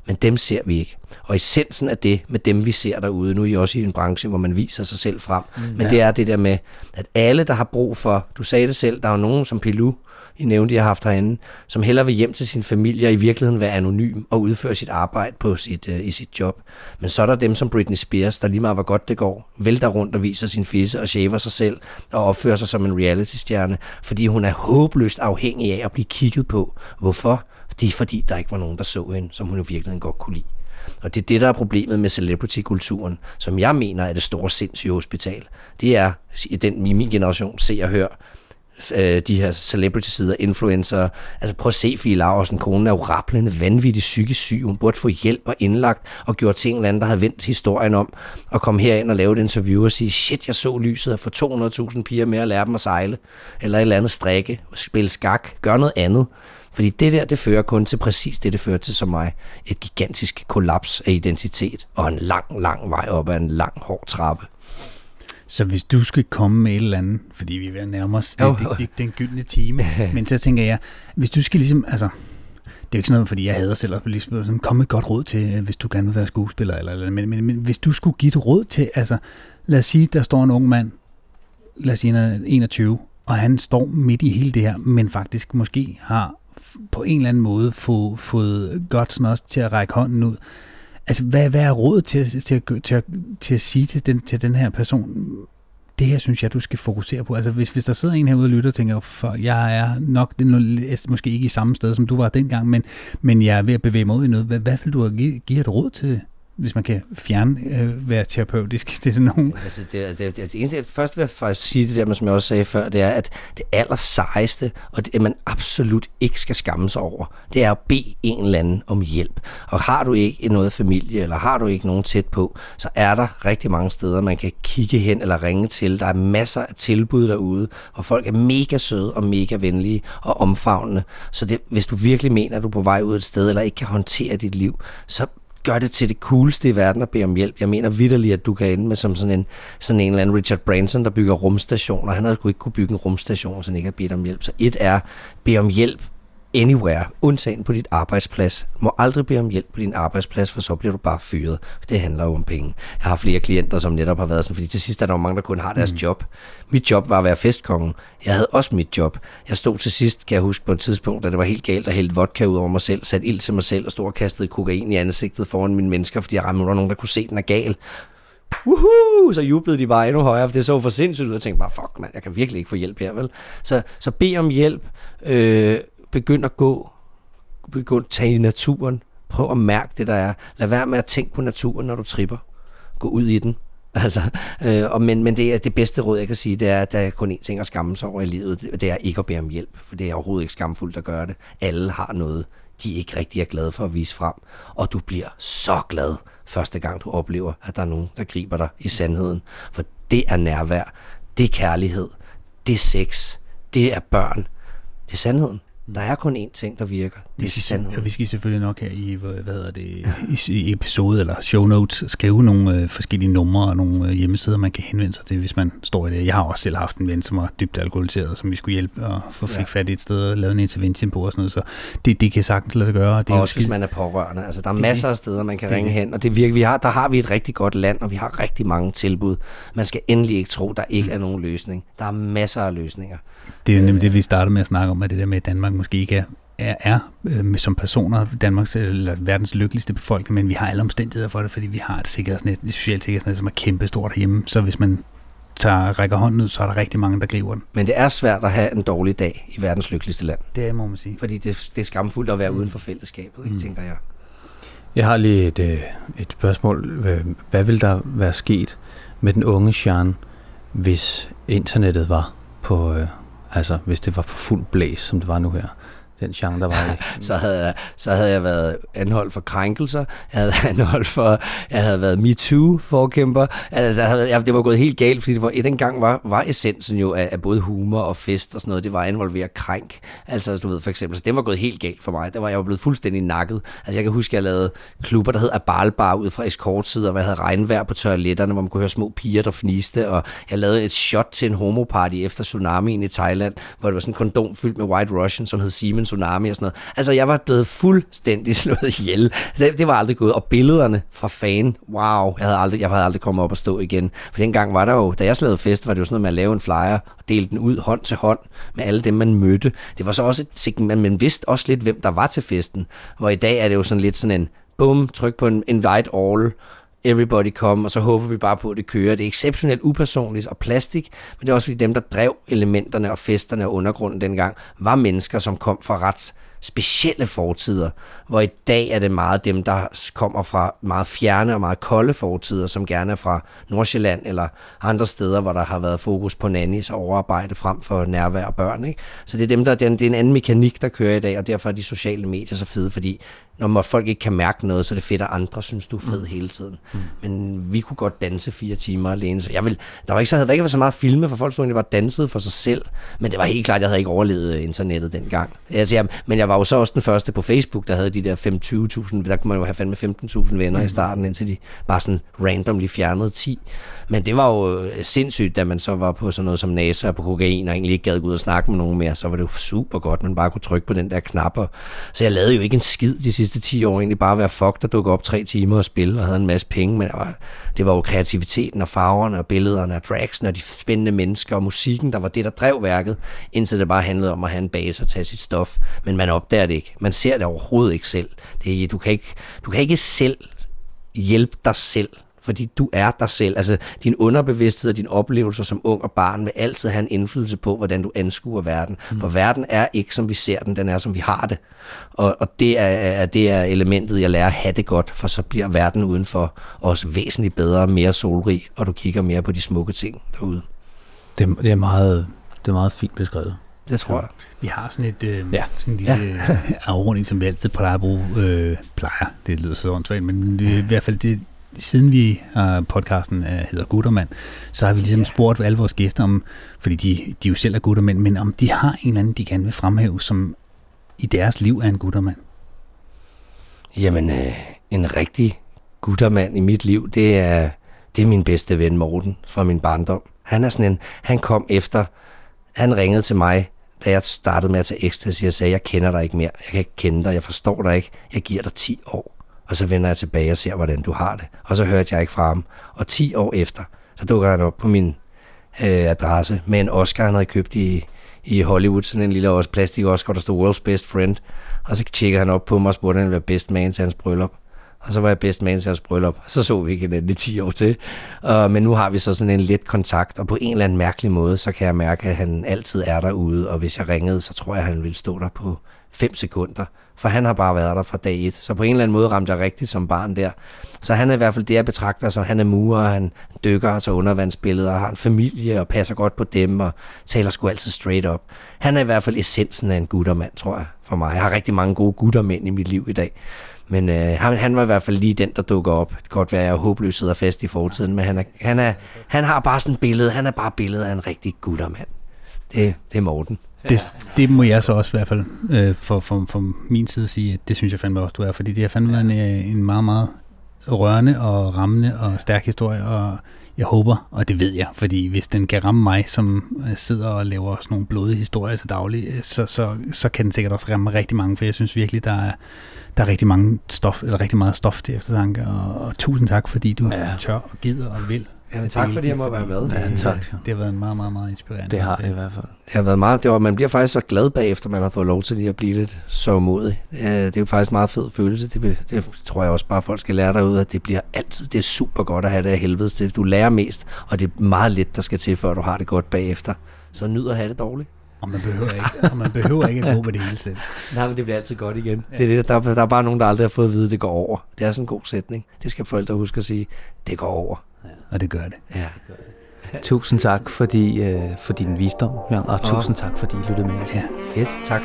men dem ser vi ikke. Og essensen af det med dem, vi ser derude, nu er I også i en branche, hvor man viser sig selv frem, mm, men ja. det er det der med, at alle, der har brug for, du sagde det selv, der er jo nogen som Pilou, I nævnte, jeg har haft herinde, som hellere vil hjem til sin familie og i virkeligheden være anonym og udføre sit arbejde på sit, uh, i sit job. Men så er der dem som Britney Spears, der lige meget hvor godt det går, vælter rundt og viser sin fisse og shaver sig selv og opfører sig som en reality-stjerne, fordi hun er håbløst afhængig af at blive kigget på. Hvorfor? Det er fordi, der ikke var nogen, der så hende, som hun i virkeligheden godt kunne lide. Og det er det, der er problemet med celebrity-kulturen, som jeg mener er det store sindssyge hospital. Det er den i min generation, se og hør, øh, de her celebrity-sider, influencer. Altså prøv at se Fie Laversen, konen er jo rapplende, vanvittig psykisk syg. Hun burde få hjælp og indlagt og gjort ting en eller anden, der havde vendt historien om og komme herind og lave et interview og sige, shit, jeg så lyset og få 200.000 piger med at lære dem at sejle, eller et eller andet strikke, spille skak, gøre noget andet. Fordi det der, det fører kun til præcis det, det fører til som mig. Et gigantisk kollaps af identitet og en lang, lang vej op ad en lang, hård trappe. Så hvis du skal komme med et eller andet, fordi vi er ved at nærme os det, det, det, den gyldne time, men så tænker jeg, hvis du skal ligesom, altså, det er jo ikke sådan noget, fordi jeg hader selv blive sådan, kom et godt råd til, hvis du gerne vil være skuespiller, eller, eller men, men, men, hvis du skulle give et råd til, altså, lad os sige, der står en ung mand, lad os sige, han er 21, og han står midt i hele det her, men faktisk måske har på en eller anden måde få, fået Godsen også til at række hånden ud. Altså, hvad, hvad er rådet til, til, til, til, til at sige til den, til den her person, det her synes jeg, du skal fokusere på. Altså, hvis, hvis der sidder en herude og lytter og tænker, for jeg er nok det er måske ikke i samme sted, som du var dengang, men, men jeg er ved at bevæge mig ud i noget. Hvad, hvad vil du give, give et råd til, hvis man kan fjerne øh, være terapeutisk til sådan nogen. Altså, det, det, det, det eneste, jeg først vil faktisk sige det der, som jeg også sagde før, det er, at det aller sejeste, og det, man absolut ikke skal skamme sig over, det er at bede en eller anden om hjælp. Og har du ikke noget familie, eller har du ikke nogen tæt på, så er der rigtig mange steder, man kan kigge hen eller ringe til. Der er masser af tilbud derude, og folk er mega søde og mega venlige og omfavnende. Så det, hvis du virkelig mener, at du er på vej ud et sted, eller ikke kan håndtere dit liv, så gør det til det cooleste i verden at bede om hjælp. Jeg mener vidderligt, at du kan ende med som sådan en, sådan en eller anden Richard Branson, der bygger rumstationer. Han havde ikke kunne bygge en rumstation, hvis han ikke har bedt om hjælp. Så et er, bede om hjælp anywhere, undtagen på dit arbejdsplads. Du må aldrig bede om hjælp på din arbejdsplads, for så bliver du bare fyret. Det handler jo om penge. Jeg har flere klienter, som netop har været sådan, fordi til sidst er der jo mange, der kun har deres mm. job. Mit job var at være festkongen. Jeg havde også mit job. Jeg stod til sidst, kan jeg huske, på et tidspunkt, da det var helt galt, og hælde vodka ud over mig selv, sat ild til mig selv og stod og kastede kokain i ansigtet foran mine mennesker, fordi jeg ramte nogen, der kunne se, at den er gal. Woohoo! Så jublede de bare endnu højere, for det så for sindssygt ud. Jeg tænkte bare, fuck mand, jeg kan virkelig ikke få hjælp her, vel? Så, så bed om hjælp. Øh, begynd at gå, begynd at tage i naturen, prøv at mærke det, der er. Lad være med at tænke på naturen, når du tripper. Gå ud i den. Altså, øh, og men, men det er det bedste råd, jeg kan sige, det er, at der er kun én ting at skamme sig over i livet, det er ikke at bede om hjælp, for det er overhovedet ikke skamfuldt at gøre det. Alle har noget, de ikke rigtig er glade for at vise frem, og du bliver så glad første gang, du oplever, at der er nogen, der griber dig i sandheden. For det er nærvær, det er kærlighed, det er sex, det er børn, det er sandheden. Der er kun én ting, der virker. Det er sandheden. Ja, vi skal selvfølgelig nok her i, hvad hedder det, i, episode eller show notes skrive nogle øh, forskellige numre og nogle øh, hjemmesider, man kan henvende sig til, hvis man står i det. Jeg har også selv haft en ven, som var dybt alkoholiseret, som vi skulle hjælpe og få fik ja. fat i et sted og lave en intervention på og sådan noget. Så det, det kan sagtens lade sig gøre. Det og også hvis man er pårørende. Altså, der er det, masser af steder, man kan det, ringe hen, og det virker, vi har, der har vi et rigtig godt land, og vi har rigtig mange tilbud. Man skal endelig ikke tro, der ikke er nogen løsning. Der er masser af løsninger. Det er jo nemlig det, vi startede med at snakke om, at det der med, at Danmark måske ikke er er, er øh, som personer Danmarks eller verdens lykkeligste befolkning, men vi har alle omstændigheder for det, fordi vi har et sikkerhedsnet, et socialt sikkerhedsnet, som er kæmpe stort herhjemme. Så hvis man tager, rækker hånden ud, så er der rigtig mange, der griber den. Men det er svært at have en dårlig dag i verdens lykkeligste land. Det må man sige. Fordi det, det er skamfuldt at være mm. uden for fællesskabet, ikke, mm. tænker jeg. Jeg har lige et, øh, et spørgsmål. Hvad vil der være sket med den unge Jean, hvis internettet var på, øh, altså hvis det var på fuld blæs, som det var nu her? Den genre, der var i. så, havde jeg, så havde jeg været anholdt for krænkelser, jeg havde anholdt for, jeg havde været MeToo-forkæmper, altså, jeg havde, jeg, det var gået helt galt, fordi det var, dengang var, var essensen jo af, af, både humor og fest og sådan noget, det var at involvere krænk, altså du ved for eksempel, så det var gået helt galt for mig, det var, jeg var blevet fuldstændig nakket, altså jeg kan huske, at jeg lavede klubber, der hed Abalbar ud fra eskortsider, hvor jeg havde regnvejr på toiletterne, hvor man kunne høre små piger, der fniste, og jeg lavede et shot til en homoparty efter tsunamien i Thailand, hvor det var sådan en kondom fyldt med White Russian, som hed Siemens tsunami og sådan noget. Altså, jeg var blevet fuldstændig slået ihjel. Det, det var aldrig gået. Og billederne fra fan, wow, jeg havde aldrig, jeg havde aldrig kommet op og stå igen. For dengang var der jo, da jeg slavede fest, var det jo sådan noget med at lave en flyer og dele den ud hånd til hånd med alle dem, man mødte. Det var så også et segment, man vidste også lidt, hvem der var til festen. Hvor i dag er det jo sådan lidt sådan en, bum, tryk på en invite all, everybody come, og så håber vi bare på, at det kører. Det er exceptionelt upersonligt og plastik, men det er også fordi dem, der drev elementerne og festerne og undergrunden dengang, var mennesker, som kom fra ret specielle fortider, hvor i dag er det meget dem, der kommer fra meget fjerne og meget kolde fortider, som gerne er fra Nordsjælland eller andre steder, hvor der har været fokus på nannies og overarbejde frem for nærvær og børn. Ikke? Så det er, dem, der, det er en anden mekanik, der kører i dag, og derfor er de sociale medier så fede, fordi når folk ikke kan mærke noget, så er det fedt, at andre synes, du er fed mm. hele tiden. Mm. Men vi kunne godt danse fire timer alene, så jeg vil, der var ikke så, havde ikke været så meget filme, for folk stod egentlig bare dansede for sig selv, men det var helt klart, at jeg havde ikke overlevet internettet dengang. Altså, jeg, men jeg var jo så også den første på Facebook, der havde de der 25.000, der kunne man jo have fandme 15.000 venner mm. i starten, indtil de bare sådan randomly fjernede 10. Men det var jo øh, sindssygt, da man så var på sådan noget som NASA og på kokain, og egentlig ikke gad gå ud og snakke med nogen mere, så var det jo super godt, man bare kunne trykke på den der knapper. Så jeg lavede jo ikke en skid de sidste 10 år, egentlig bare være fuck, der dukkede op tre timer og spille og havde en masse penge, men det var, det var jo kreativiteten og farverne og billederne og dragsene og de spændende mennesker og musikken, der var det, der drev værket, indtil det bare handlede om at have en base og tage sit stof. Men man opdager det ikke. Man ser det overhovedet ikke selv. Det, du, kan ikke, du kan ikke selv hjælpe dig selv fordi du er dig selv. Altså, din underbevidsthed og dine oplevelser som ung og barn vil altid have en indflydelse på, hvordan du anskuer verden. Mm. For verden er ikke, som vi ser den, den er, som vi har det. Og, og det, er, det er elementet, jeg lærer at have det godt, for så bliver verden udenfor også væsentligt bedre, mere solrig, og du kigger mere på de smukke ting derude. Det, det, er, meget, det er meget fint beskrevet. Det tror jeg. Vi har sådan et øh, ja. sådan en lille ja. afrunding, som vi altid plejer at bruge. Øh, plejer, det lyder så åndssvagt, men det, i hvert fald det, siden vi har podcasten uh, hedder Guttermand, så har vi ligesom spurgt alle vores gæster om, fordi de, de jo selv er guttermænd, men om de har en eller anden, de gerne vil fremhæve, som i deres liv er en guttermand. Jamen, øh, en rigtig guttermand i mit liv, det er, det er min bedste ven Morten fra min barndom. Han er sådan en, han kom efter, han ringede til mig, da jeg startede med at tage ecstasy og sagde, jeg kender dig ikke mere, jeg kan ikke kende dig, jeg forstår dig ikke, jeg giver dig 10 år. Og så vender jeg tilbage og ser, hvordan du har det. Og så hørte jeg ikke fra ham. Og 10 år efter, så dukker han op på min øh, adresse med en Oscar, han havde købt i, i Hollywood, sådan en lille også plastik Oscar, der stod World's Best Friend. Og så tjekker han op på mig og spurgte, han ville være best man til hans bryllup. Og så var jeg best man til hans bryllup. Og så så vi ikke i 10 år til. Uh, men nu har vi så sådan en let kontakt, og på en eller anden mærkelig måde, så kan jeg mærke, at han altid er derude. Og hvis jeg ringede, så tror jeg, at han ville stå der på 5 sekunder for han har bare været der fra dag et. Så på en eller anden måde ramte jeg rigtigt som barn der. Så han er i hvert fald det, jeg betragter som, han er murer, han dykker altså undervandsbilleder, og har en familie og passer godt på dem, og taler sgu altid straight up. Han er i hvert fald essensen af en guttermand, tror jeg, for mig. Jeg har rigtig mange gode guttermænd i mit liv i dag. Men øh, han, han var i hvert fald lige den, der dukker op. Det kan godt være, at jeg er håbløs sidder fast i fortiden, men han, er, han, er, han har bare sådan et billede. Han er bare billedet af en rigtig guttermand. Det, det er Morten. Det, det må jeg så også i hvert fald øh, for, for, for min side sige, at det synes jeg fandme også, du er, fordi det har fandme været en, øh, en meget, meget rørende og rammende og stærk historie, og jeg håber, og det ved jeg, fordi hvis den kan ramme mig, som øh, sidder og laver sådan nogle blodige historier til daglig, øh, så, så, så kan den sikkert også ramme rigtig mange, for jeg synes virkelig, der er, der er rigtig, mange stof, eller rigtig meget stof til eftertanke, og, og tusind tak, fordi du ja. tør og gider og vil Ja, tak fordi jeg må være med. Ja, tak. Det har været en meget, meget, meget inspirerende. Det har det i hvert fald. Det har været meget, det var, man bliver faktisk så glad bagefter, man har fået lov til lige at blive lidt så modig. Det er jo faktisk en meget fed følelse. Det, det tror jeg også bare, folk skal lære derude, at det bliver altid, det er super godt at have det af helvede til. Du lærer mest, og det er meget lidt, der skal til, før du har det godt bagefter. Så nyd at have det dårligt. Og man behøver ikke, og man behøver ikke at gå med det hele selv. Nej, men det bliver altid godt igen. Ja. Det er det, der, der er bare nogen, der aldrig har fået at vide, at det går over. Det er sådan en god sætning. Det skal forældre huske at sige. Det går over. Ja. Og det gør det. Ja. Det gør det. Tusind tak fordi, øh, for din visdom, Jan, og tusind tak fordi I lyttede med. Ja, fedt. Tak.